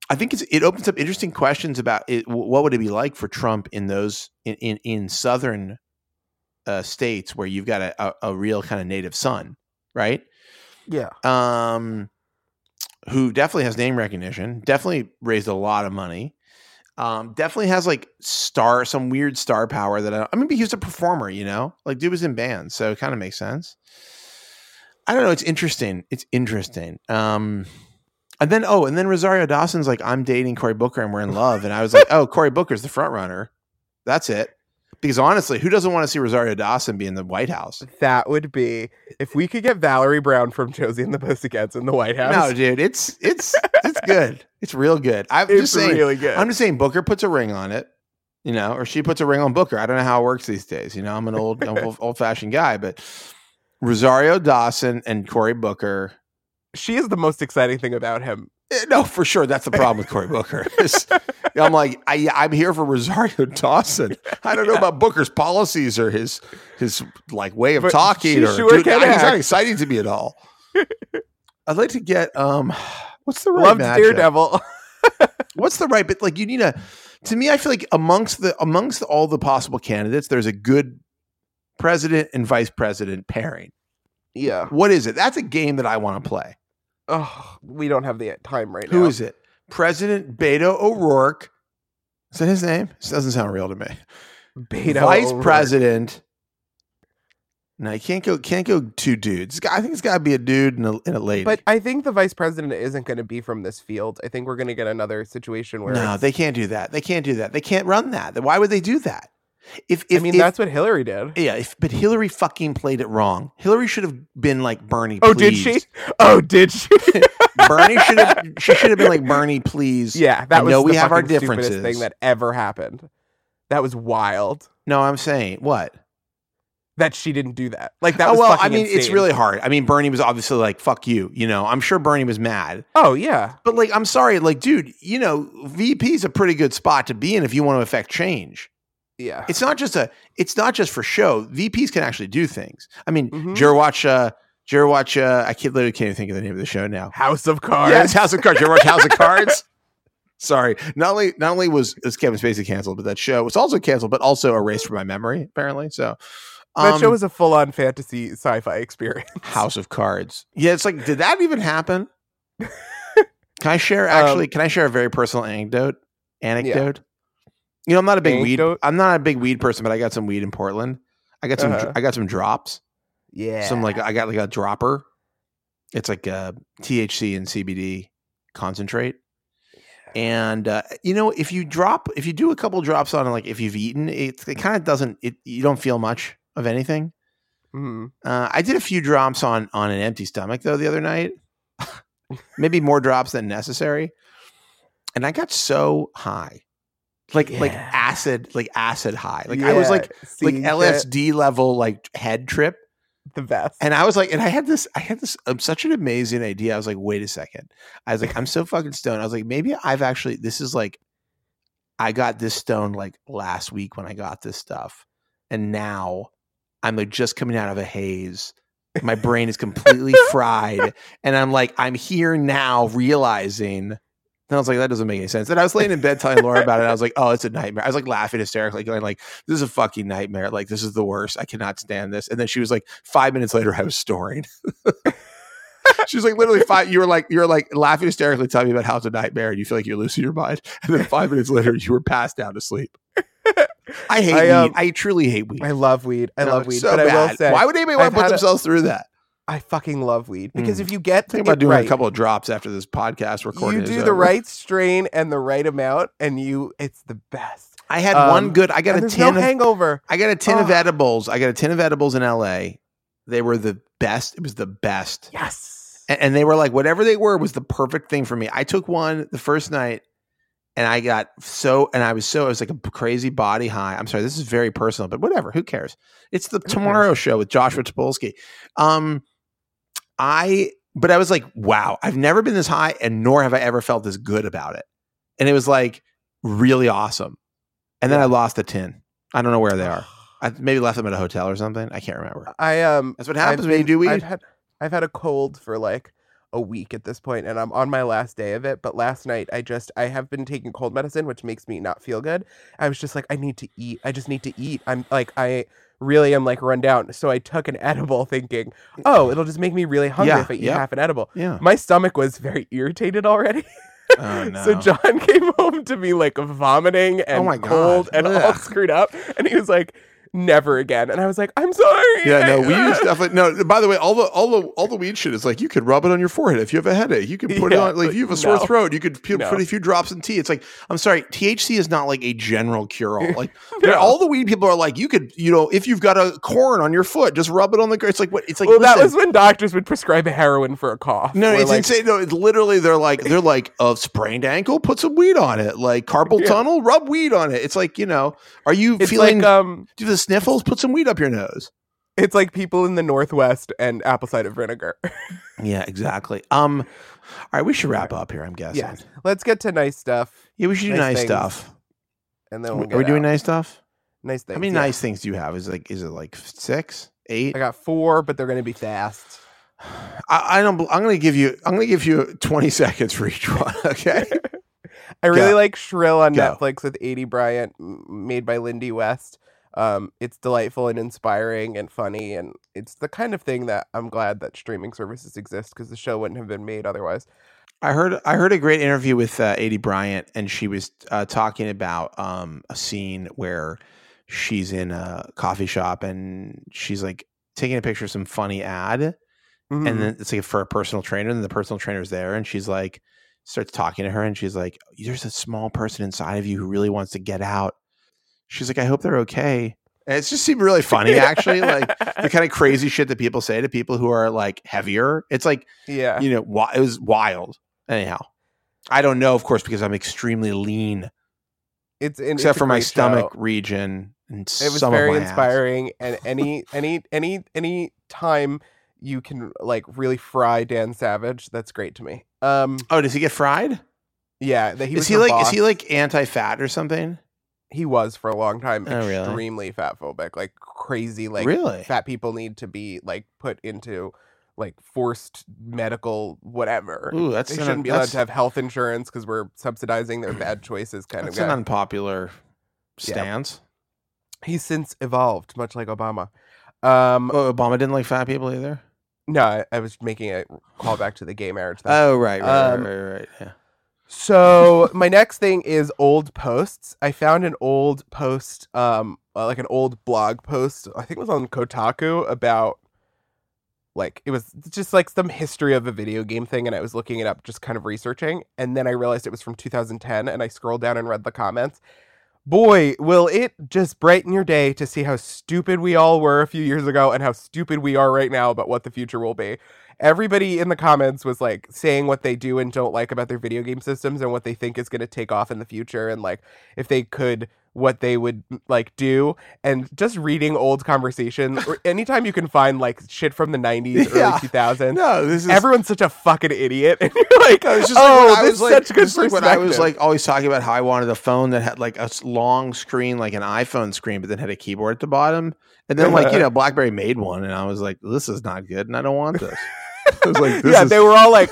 I think it's, it opens up interesting questions about it, what would it be like for Trump in those in in, in southern uh, states where you've got a, a, a real kind of native son, right? Yeah. Um, who definitely has name recognition, definitely raised a lot of money, um, definitely has like star some weird star power that I, I mean he was a performer, you know, like dude was in bands, so it kind of makes sense. I don't know. It's interesting. It's interesting. Um, and then oh, and then Rosario Dawson's like, I'm dating Cory Booker and we're in love, and I was like, oh, Cory Booker's the front runner. That's it. Because honestly, who doesn't want to see Rosario Dawson be in the White House? That would be if we could get Valerie Brown from Josie and the Pussycats in the White House. No, dude, it's it's it's good. It's real good. I'm it's just saying. really good. I'm just saying. Booker puts a ring on it, you know, or she puts a ring on Booker. I don't know how it works these days. You know, I'm an old old, old fashioned guy, but Rosario Dawson and Cory Booker. She is the most exciting thing about him. eh, No, for sure. That's the problem with Cory Booker. I'm like, I, I'm here for Rosario Dawson. I don't know about Booker's policies or his his like way of But talking. Or sure dude, he's not exciting to me at all. I'd like to get um, what's the right Loved matchup? Daredevil. what's the right but like you need a to me i feel like amongst the amongst all the possible candidates there's a good president and vice president pairing yeah. what is it? That's a game that i want to play. Oh, we don't have the time right now. Who is it? President beto o'rourke. Is that his name? This doesn't sound real to me. Beto vice O'Rourke. president. No you can't go can't go two dudes. I think it's got to be a dude and a, and a lady. But I think the vice president isn't going to be from this field. I think we're going to get another situation where no it's- they can't do that. They can't do that. They can't run that. Why would they do that if, if I mean, if- that's what Hillary did. Yeah, if, but Hillary fucking played it wrong. Hillary should have been like Bernie. Oh, did she? Oh, did she? Bernie should have. She should have been like Bernie, please. yeah, that I was know the we have our differences. thing that ever happened. That was wild. No, I'm saying what? That she didn't do that. Like that oh was well, I mean, it's really hard. I mean, Bernie was obviously like, "Fuck you," you know. I'm sure Bernie was mad, Oh yeah. but like, I'm sorry, like, dude, you know, VP is a pretty good spot to be in if you want to affect change. Yeah. It's not just a. It's not just for show. VPs can actually do things. I mean, Mhm. ever watch? Uh, did you ever watch? Uh, I can't literally can't even think of the name of the show now. House of Cards. Yes, House of Cards. Ever watch House of Cards? Sorry. Not only not only was, was Kevin Spacey canceled, but that show was also canceled, but also erased from my memory, apparently. So that um, show was a full-on fantasy sci-fi experience. House of Cards. Yeah, it's like, did that even happen? Can I share actually? Um, can I share a very personal anecdote? Anecdote. You know, I'm not a big Anecdote? weed. I'm not a big weed person, but I got some weed in Portland. I got some. Uh-huh. I got some drops. Yeah. Some like I got like a dropper. It's like a THC and CBD concentrate. And uh, you know, if you drop, if you do a couple drops on, like if you've eaten, it, it kind of doesn't. It you don't feel much of anything. Mhm. Uh, I did a few drops on on an empty stomach though the other night. Maybe more drops than necessary, and I got so high, like like acid, like acid high. Like I was like Yeah, like LSD level like head trip. the best. And I was like, and I had this, I had this, um, such an amazing idea. I was like, wait a second. I was like, I'm so fucking stoned. I was like, maybe I've actually, this is like, I got this stone like last week when I got this stuff. And now I'm like just coming out of a haze. My brain is completely fried. And I'm like, I'm here now realizing Then I was like, that doesn't make any sense. And I was laying in bed telling Laura about it. I was like, oh, it's a nightmare. I was like laughing hysterically, going like, this is a fucking nightmare. Like, this is the worst. I cannot stand this. And then she was like, five minutes later, I was snoring. she was like, literally five. You were like, you were like laughing hysterically, telling me about how it's a nightmare, and you feel like you're losing your mind. And then five minutes later, you were passed down to sleep. I hate I, weed. um, I truly hate weed. I love weed. I No, love weed, so but I will bad. say, why would anybody want to put a- themselves through that? I fucking love weed because Mm. if you get Think about doing right, a couple of drops after this podcast recording. you do the over. right strain and the right amount, and you it's the best. I had Um, one good. I got a tin. no of, hangover. I got a tin of Oh. edibles. I got a tin of edibles in L.A. They were the best. It was the best. Yes. and, and they were like whatever they were was the perfect thing for me. I took one the first night, and I got so and I was so it was like a crazy body high. I'm sorry, this is very personal, but whatever. Who cares? It's the? Tomorrow Show with Joshua Topolsky. Um, I but I was like, wow, I've never been this high, and nor have I ever felt this good about it. And it was like really awesome. And then I lost the tin. I don't know where they are. I maybe left them at a hotel or something. I can't remember. I um That's what I've happens when you do weed. I've had I've had a cold for like a week at this point and I'm on my last day of it, but last night I just I have been taking cold medicine which makes me not feel good. I was just like I need to eat. I just need to eat. I'm like I really am like run down. So I took an edible thinking, "Oh, it'll just make me really hungry Yeah, if I eat yep. half an edible." yeah. My stomach was very irritated already. Oh no. So John came home to me like vomiting and Oh cold and all screwed up, and he was like, "Never again." And I was like, "I'm sorry." Yeah, no, weed is definitely no. By the way, all the all the all the weed shit is like you could rub it on your forehead if you have a headache. You could put it on like if you have a sore no. throat. You could put, No. put a few drops in tea. It's like I'm sorry, THC is not like a general cure all. Like No. all the weed people are like you could you know if you've got a corn on your foot, just rub it on the. It's like what it's like. well, that was when doctors would prescribe heroin for a cough. no, it's like, insane. No, it's literally they're like they're like a sprained ankle, put some weed on it. Like carpal Yeah. tunnel, rub weed on it. It's like you know, are you It's feeling? like um, do the sniffles? Put some weed up your nose. it's like people in the Northwest and apple cider vinegar. Yeah, exactly. Um, all right, we should wrap up here. I'm guessing. yes, let's get to nice stuff, Yeah, we should do Nice stuff. and then Are we'll we get doing out. nice stuff? nice things. How many yeah. nice things do you have? Is it like is it like six, eight? I got four, but they're gonna be fast. I, I don't. I'm going to give you. I'm going to give you 20 seconds for each one. Okay. I really Go. like Shrill on Go. Netflix with Aidy Bryant, made by Lindy West. Um, it's delightful and inspiring and funny, and it's the kind of thing that I'm glad that streaming services exist because the show wouldn't have been made otherwise. I heard. I heard a great interview with uh, Aidy Bryant, and she was uh, talking about um, a scene where she's in a coffee shop and she's like taking a picture of some funny ad, Mhm. and then it's like for a personal trainer and the personal trainer's there and she's like starts talking to her and she's like there's a small person inside of you who really wants to get out she's like i hope they're okay and it's just seemed really funny actually like the kind of crazy shit that people say to people who are like heavier it's like yeah, you know wi- it was wild anyhow i don't know of course because i'm extremely lean it's and except it's for my stomach show. region and It was very my ass. inspiring, and any any any any time you can like really fry Dan Savage, that's great to me. Um, oh does he get fried yeah, that he was is he like boss. is he like anti-fat or something he was for a long time Oh, really? extremely fat phobic, like crazy, like really fat people need to be like put into like forced medical whatever. Ooh, that's they shouldn't be allowed to have health insurance because we're subsidizing their bad choices. Kind That's of an guy. unpopular stance. He's since evolved, much like Obama. Um, Oh, Obama didn't like fat people either. no, I, I was making a callback to the gay marriage thing. Oh, right, right, Um, right, right, right. Yeah. So my next thing is old posts. I found an old post, um, uh, like an old blog post. I think it was on Kotaku about, like, it was just like some history of a video game thing, and I was looking it up, just kind of researching, and then I realized it was from 2010, and I scrolled down and read the comments. Boy, will it just brighten your day to see how stupid we all were a few years ago and how stupid we are right now about what the future will be. Everybody in the comments was like saying what they do and don't like about their video game systems and what they think is going to take off in the future and like if they could what they would like do and just reading old conversations or anytime you can find like shit from the 90s Yeah. early 2000s No, this is. everyone's such a fucking idiot and you're like it's just oh like this like, such good like when I was like always talking about how I wanted a phone that had like a long screen, like an iPhone screen, but then had a keyboard at the bottom. And then like you know, BlackBerry made one, and I was like, this is not good, and I don't want this. I was like, this yeah is, they were all like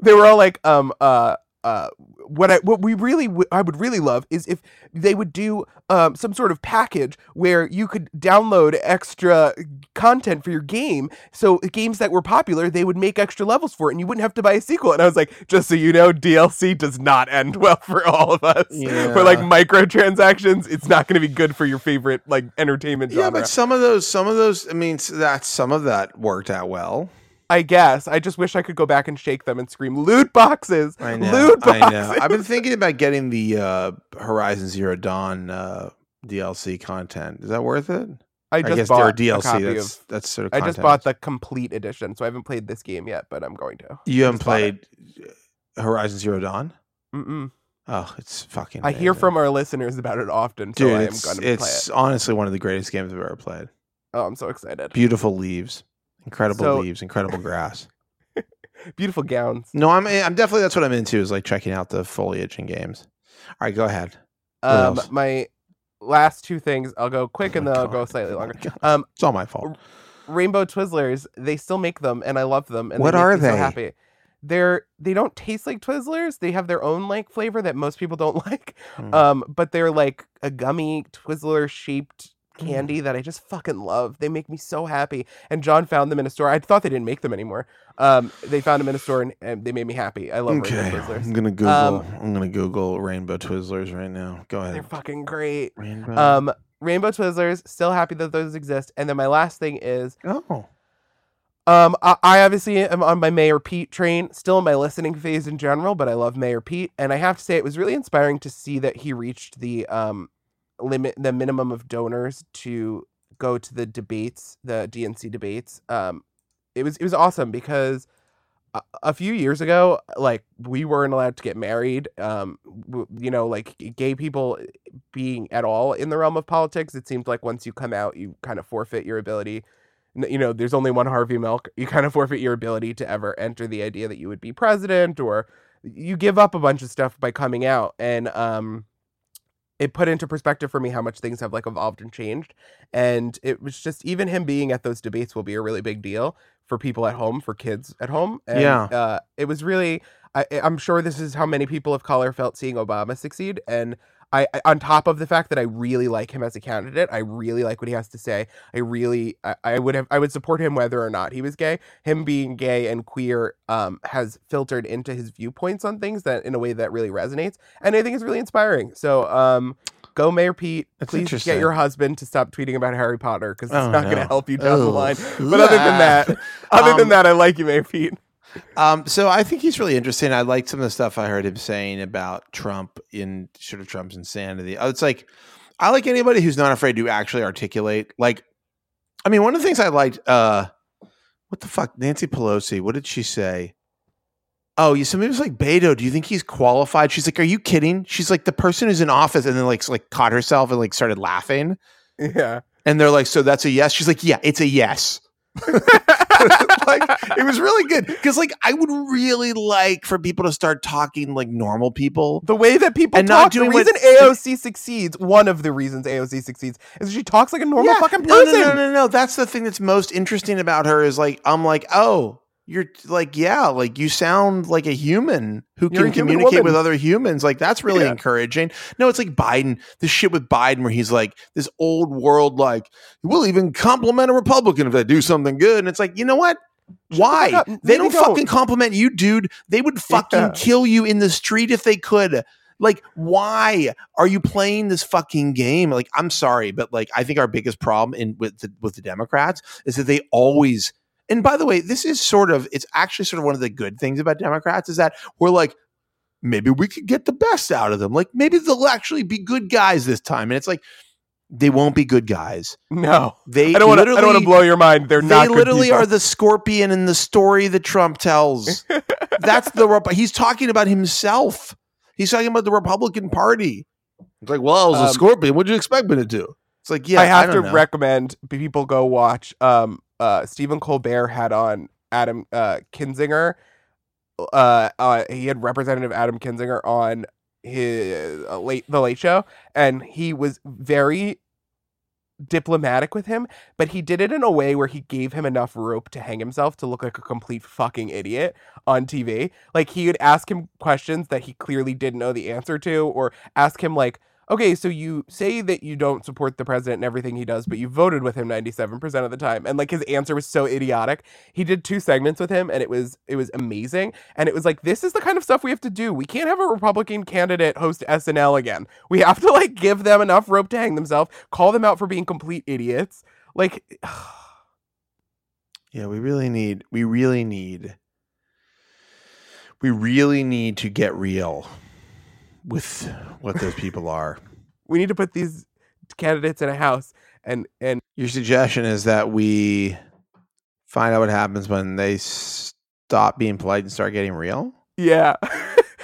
they were all like um uh uh what I what we really w- I would really love is if they would do um some sort of package where you could download extra content for your game. So games that were popular, they would make extra levels for it, and you wouldn't have to buy a sequel. And I was like, just so you know, DLC does not end well for all of us. For like microtransactions, it's not going to be good for your favorite like entertainment genre. Yeah, but some of those, some of those, I mean, that some of that worked out well. I guess I just wish I could go back and shake them and scream loot boxes. I know. Loot boxes. I know. I've been thinking about getting the uh, Horizon Zero Dawn uh, DLC content. Is that worth it? I I just guess bought DLC. copy That's of. that's sort of. I just bought the complete edition, so I haven't played this game yet, but I'm going to. You haven't just bought it. played uh, Horizon Zero Dawn? Mm-mm. Oh, it's fucking. I hear from our listeners about it often, so dude. I am going to play it. it's honestly one of the greatest games I've ever played. Oh, I'm so excited! Beautiful leaves, incredible So- leaves, incredible grass. Beautiful gowns. No, I'm I'm definitely that's what I'm into is like checking out the foliage in games. All right, go ahead. What Um, else? my last two things. I'll go quick Oh and then I'll go slightly Oh longer. Um, It's all my fault. Rainbow Twizzlers, they still make them, and I love them. And What they make are me so they? happy. They're they don't taste like Twizzlers. They have their own like flavor that most people don't like. Hmm. Um, but they're like a gummy Twizzler shaped Mm. Candy that I just fucking love. They make me so happy. And John found them in a store. I thought they didn't make them anymore. Um, they found them in a store and, and they made me happy. I love okay, Rainbow I'm Twizzlers. gonna Google. Um, I'm gonna Google rainbow Twizzlers right now. Go ahead. They're fucking great. Rainbow. Um, Rainbow Twizzlers, still happy that those exist. And then my last thing is oh, Um, I, I obviously am on my Mayor Pete train, still in my listening phase in general, but I love Mayor Pete, and I have to say it was really inspiring to see that he reached the um limit, the minimum of donors to go to the debates, the DNC debates. Um, it was it was awesome because a, a few years ago, like we weren't allowed to get married. Um, you know, like gay people being at all in the realm of politics, it seemed like once you come out, you kind of forfeit your ability you know, there's only one Harvey Milk. You kind of forfeit your ability to ever enter the idea that you would be president, or you give up a bunch of stuff by coming out. And um, it put into perspective for me how much things have like evolved and changed. And it was just even him being at those debates will be a really big deal for people at home, for kids at home. And, Yeah. uh, it was really. I, I'm sure this is how many people of color felt seeing Obama succeed, and I, I on top of the fact that I really like him as a candidate, I really like what he has to say. I really I, I would have I would support him whether or not he was gay. Him being gay and queer um has filtered into his viewpoints on things that in a way that really resonates. And I think it's really inspiring. So um go Mayor Pete. That's Please get your husband to stop tweeting about Harry Potter because it's Oh, not no. gonna help you down the line. But other than that, other Um, than that, I like you, Mayor Pete. Um, so I think he's really interesting. I liked some of the stuff I heard him saying about Trump in sort of Trump's insanity. It's like I like anybody who's not afraid to actually articulate. Like, I mean, one of the things I liked. Uh, what the fuck, Nancy Pelosi? What did she say? Oh, you somebody was like Beto. Do you think he's qualified? She's like, Are you kidding? She's like the person who's in office, and then like like caught herself and like started laughing. Yeah. And they're like, So that's a yes? She's like, Yeah, it's a yes. like it was really good because like I would really like for people to start talking like normal people. The way that people And not talk, doing the what- reason AOC succeeds, one of the reasons AOC succeeds, is she talks like a normal fucking person. no, person. no, no, no, no. That's the thing that's most interesting about her is like I'm like, oh, you're like, yeah, like you sound like a human who You're can human communicate with other humans. Like that's really Yeah. encouraging. No, it's like Biden, this shit with Biden where he's like this old world, like we'll even compliment a Republican if they do something good. And it's like, you know what? Why? They don't, don't. fucking compliment you, dude. They would fucking Yeah. kill you in the street if they could. Like, why are you playing this fucking game? Like, I'm sorry, but like, I think our biggest problem in with the with the Democrats is that they always. And by the way, this is sort of it's actually sort of one of the good things about Democrats is that we're like, maybe we could get the best out of them. Like, maybe they'll actually be good guys this time. And it's like, they won't be good guys. No. They I don't want to. I don't want literally- blow your mind. They're they not. good literally people. are the scorpion in the story that Trump tells. That's the he's talking about himself. He's talking about the Republican Party. It's like, well, I was Um, a scorpion. What'd you expect me to do? It's like, yeah, I have to don't know. recommend people go watch. Um, uh, Stephen Colbert had on Adam uh Kinzinger. Uh, uh, he had Representative Adam Kinzinger on his uh, late the Late Show, and he was very diplomatic with him, but he did it in a way where he gave him enough rope to hang himself to look like a complete fucking idiot on TV. Like he would ask him questions that he clearly didn't know the answer to, or ask him like, okay, so you say that you don't support the president and everything he does, but you voted with him 97% of the time. And like his answer was so idiotic. He did two segments with him and it was it was amazing. And it was like this is the kind of stuff we have to do. We can't have a Republican candidate host SNL again. We have to like give them enough rope to hang themselves, call them out for being complete idiots. Like Yeah, we really need we really need we really need to get real with what those people are. we need to put these candidates in a house and and Your suggestion is that we find out what happens when they stop being polite and start getting real? yeah.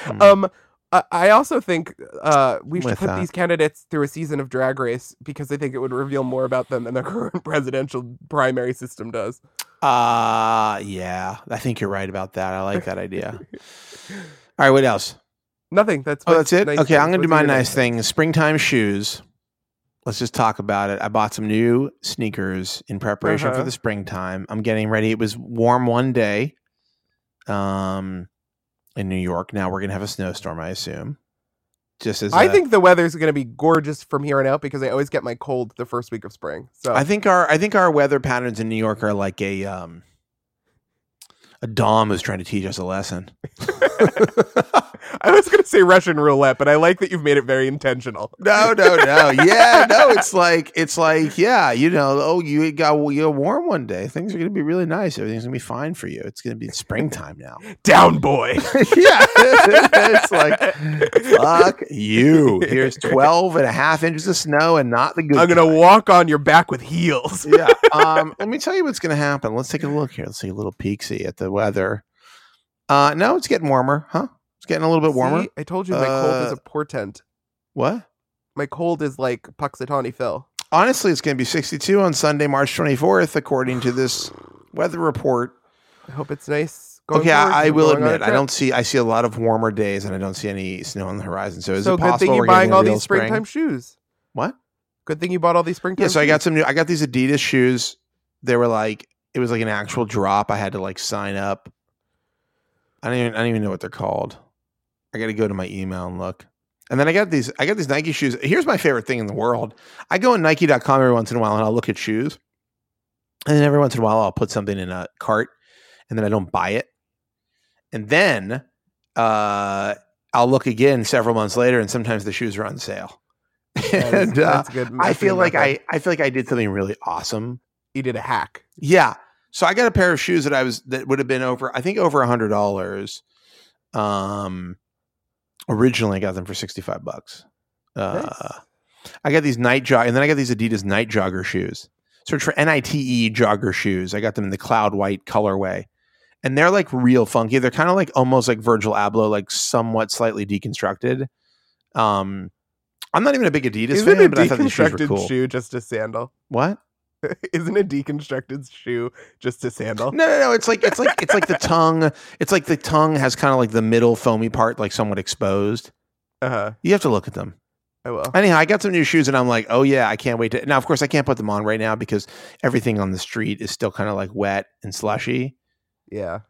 Hmm. um I- I also think uh, we should With put that. these candidates through a season of Drag Race because I think it would reveal more about them than the current presidential primary system does. Uh yeah. I think you're right about that. I like that idea. All right, what else? Nothing. That's Oh, that's it? nice okay, thing. I'm going to do my nice thing. Springtime shoes. Let's just talk about it. I bought some new sneakers in preparation for Uh-huh. the springtime. I'm getting ready. It was warm one day um, in New York. Now we're going to have a snowstorm, I assume. Just as I a- think the weather's going to be gorgeous from here on out because I always get my cold the first week of spring. So I think our I think our weather patterns in New York are like a um a dom who's trying to teach us a lesson. I was going to say Russian roulette, but I like that you've made it very intentional. No, no, no. Yeah, no. It's like it's like yeah. You know, oh, you got you got warm one day. Things are going to be really nice. Everything's going to be fine for you. It's going to be springtime now. Down boy. yeah, it's like fuck you. Here's 12 and a half inches of snow and not the good. I'm going to walk on your back with heels. yeah. Um, let me tell you what's going to happen. Let's take a look here. Let's take a little peek see at the weather. Uh, no, it's getting warmer, huh? Getting a little bit warmer. See? I told you my cold is Uh, a portent. What? My cold is like Punxsutawney Phil. Honestly, it's going to be 62 on Sunday, March 24th, according to this weather report. I hope it's nice. Going okay, I, I will going on a admit, I don't see. I see a lot of warmer days, and I don't see any snow on the horizon. So is so it good possible thing you're buying all these spring? springtime shoes. What? Good thing you bought all these springtime. Yeah, so I got some new. I got these Adidas shoes. They were like it was like an actual drop. I had to like sign up. I don't even. I don't even know what they're called. I got to go to my email and look. And then I got these. I got these Nike shoes. Here's my favorite thing in the world. I go on Nike.com every once in a while and I'll look at shoes. And then every once in a while I'll put something in a cart, and then I don't buy it. And then uh, I'll look again several months later, and sometimes the shoes are on sale. That is- and uh, that's good. I feel like. I, I feel like I did something really awesome. you did a hack. Yeah. So I got a pair of shoes that I was that would have been over I think over a hundred dollars. Um originally I got them for sixty five bucks. Uh Nice. I got these night jog and then I got these Adidas night jogger shoes. Search for NITE E jogger shoes. I got them in the cloud white colorway. And they're like real funky. They're kind of like almost like Virgil Abloh, like somewhat slightly deconstructed. Um I'm not even a big Adidas Isn't fan, a but I thought these shoes were cool. shoe just a sandal? What? Isn't a deconstructed shoe just a sandal? No, no, no. It's like it's like it's like the tongue. It's like the tongue has kind of like the middle foamy part, like somewhat exposed. Uh huh. You have to look at them. I will. Anyhow, I got some new shoes, and I'm like, oh yeah, I can't wait to. Now, of course, I can't put them on right now because everything on the street is still kind of like wet and slushy, Yeah.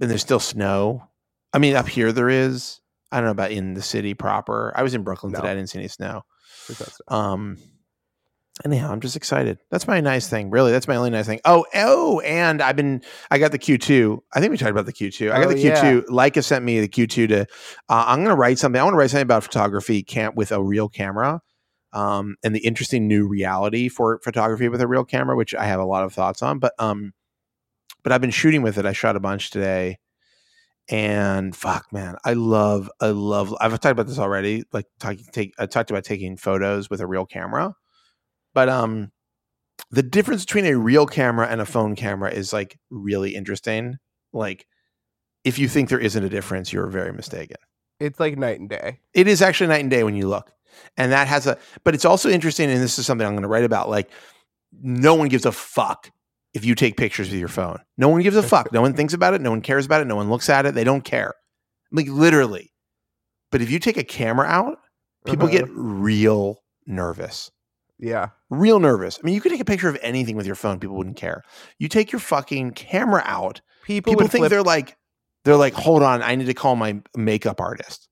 and there's still snow. I mean, up here there is. I don't know about in the city proper. I was in Brooklyn No. today. I didn't see any snow. Um. Anyhow, I'm just excited. That's my nice thing. Really, that's my only nice thing. Oh, oh, and I've been. I got the Q2. I think we talked about the Q2. I got Oh, the Q2. Leica sent me the Q2 to. Uh, I'm going to write something. I want to write something about photography camp with a real camera, um, and the interesting new reality for photography with a real camera, which I have a lot of thoughts on. But um, but I've been shooting with it. I shot a bunch today, and fuck, man, I love, I love. I've talked about this already. Like, talking, take, I talked about taking photos with a real camera, but um, the difference between a real camera and a phone camera is like really interesting. Like, if you think there isn't a difference, you're very mistaken. It's like night and day. It is actually night and day when you look. And that has a, but it's also interesting. And this is something I'm going to write about. Like, no one gives a fuck if you take pictures with your phone. No one gives a fuck. No one thinks about it. No one cares about it. No one looks at it. They don't care. Like, literally. But if you take a camera out, people Uh-huh. get real nervous. Yeah. Real nervous. I mean, you could take a picture of anything with your phone, people wouldn't care. You take your fucking camera out, People, people think flip, they're like, they're like, hold on, I need to call my makeup artist.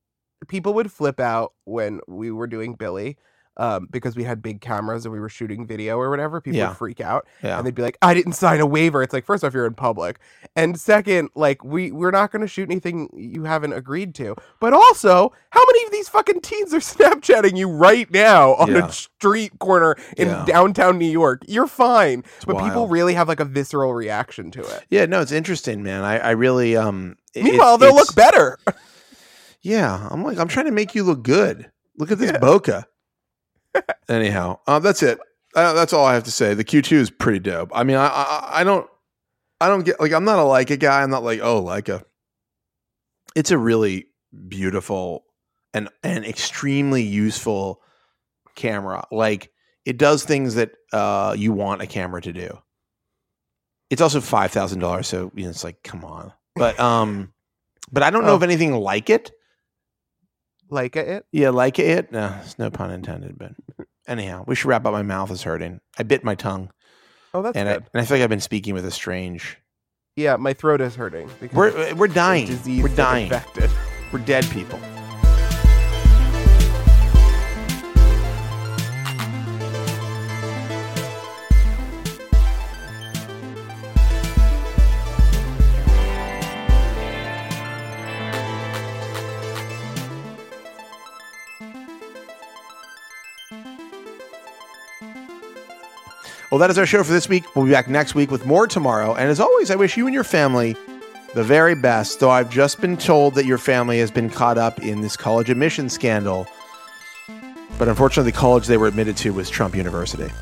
people would flip out when we were doing Billy. Um, because we had big cameras and we were shooting video or whatever, people Yeah. would freak out Yeah. and they'd be like, "I didn't sign a waiver." It's like, first off, you're in public, and second, like we we're not going to shoot anything you haven't agreed to. But also, how many of these fucking teens are Snapchatting you right now on Yeah. a street corner in downtown New York? You're fine, but people really have like a visceral reaction to it. Yeah, no, it's interesting, man. I, I really um it- Meanwhile, it's- they'll look better. Yeah, I'm like, I'm trying to make you look good. Look at this Yeah. bokeh. Anyhow, uh, that's it. Uh, that's all I have to say. The Q2 is pretty dope. I mean, I, I I don't I don't get like I'm not a Leica guy. I'm not like oh Leica. It's a really beautiful and and extremely useful camera. Like it does things that uh, you want a camera to do. It's also five thousand dollars, so you know, it's like come on. But um, but I don't know Oh. of anything like it. Like it. Yeah, like it. No, it's no pun intended. But anyhow, we should wrap up. My mouth is hurting. I bit my tongue, Oh, that's and I, good. and I feel like I've been speaking with a strange. yeah, my throat is hurting. We're we're dying. We're dying. Infected. We're dead people. Well, that is our show for this week. We'll be back next week with more tomorrow. And as always, I wish you and your family the very best, though I've just been told that your family has been caught up in this college admission scandal. But unfortunately, the college they were admitted to was Trump University.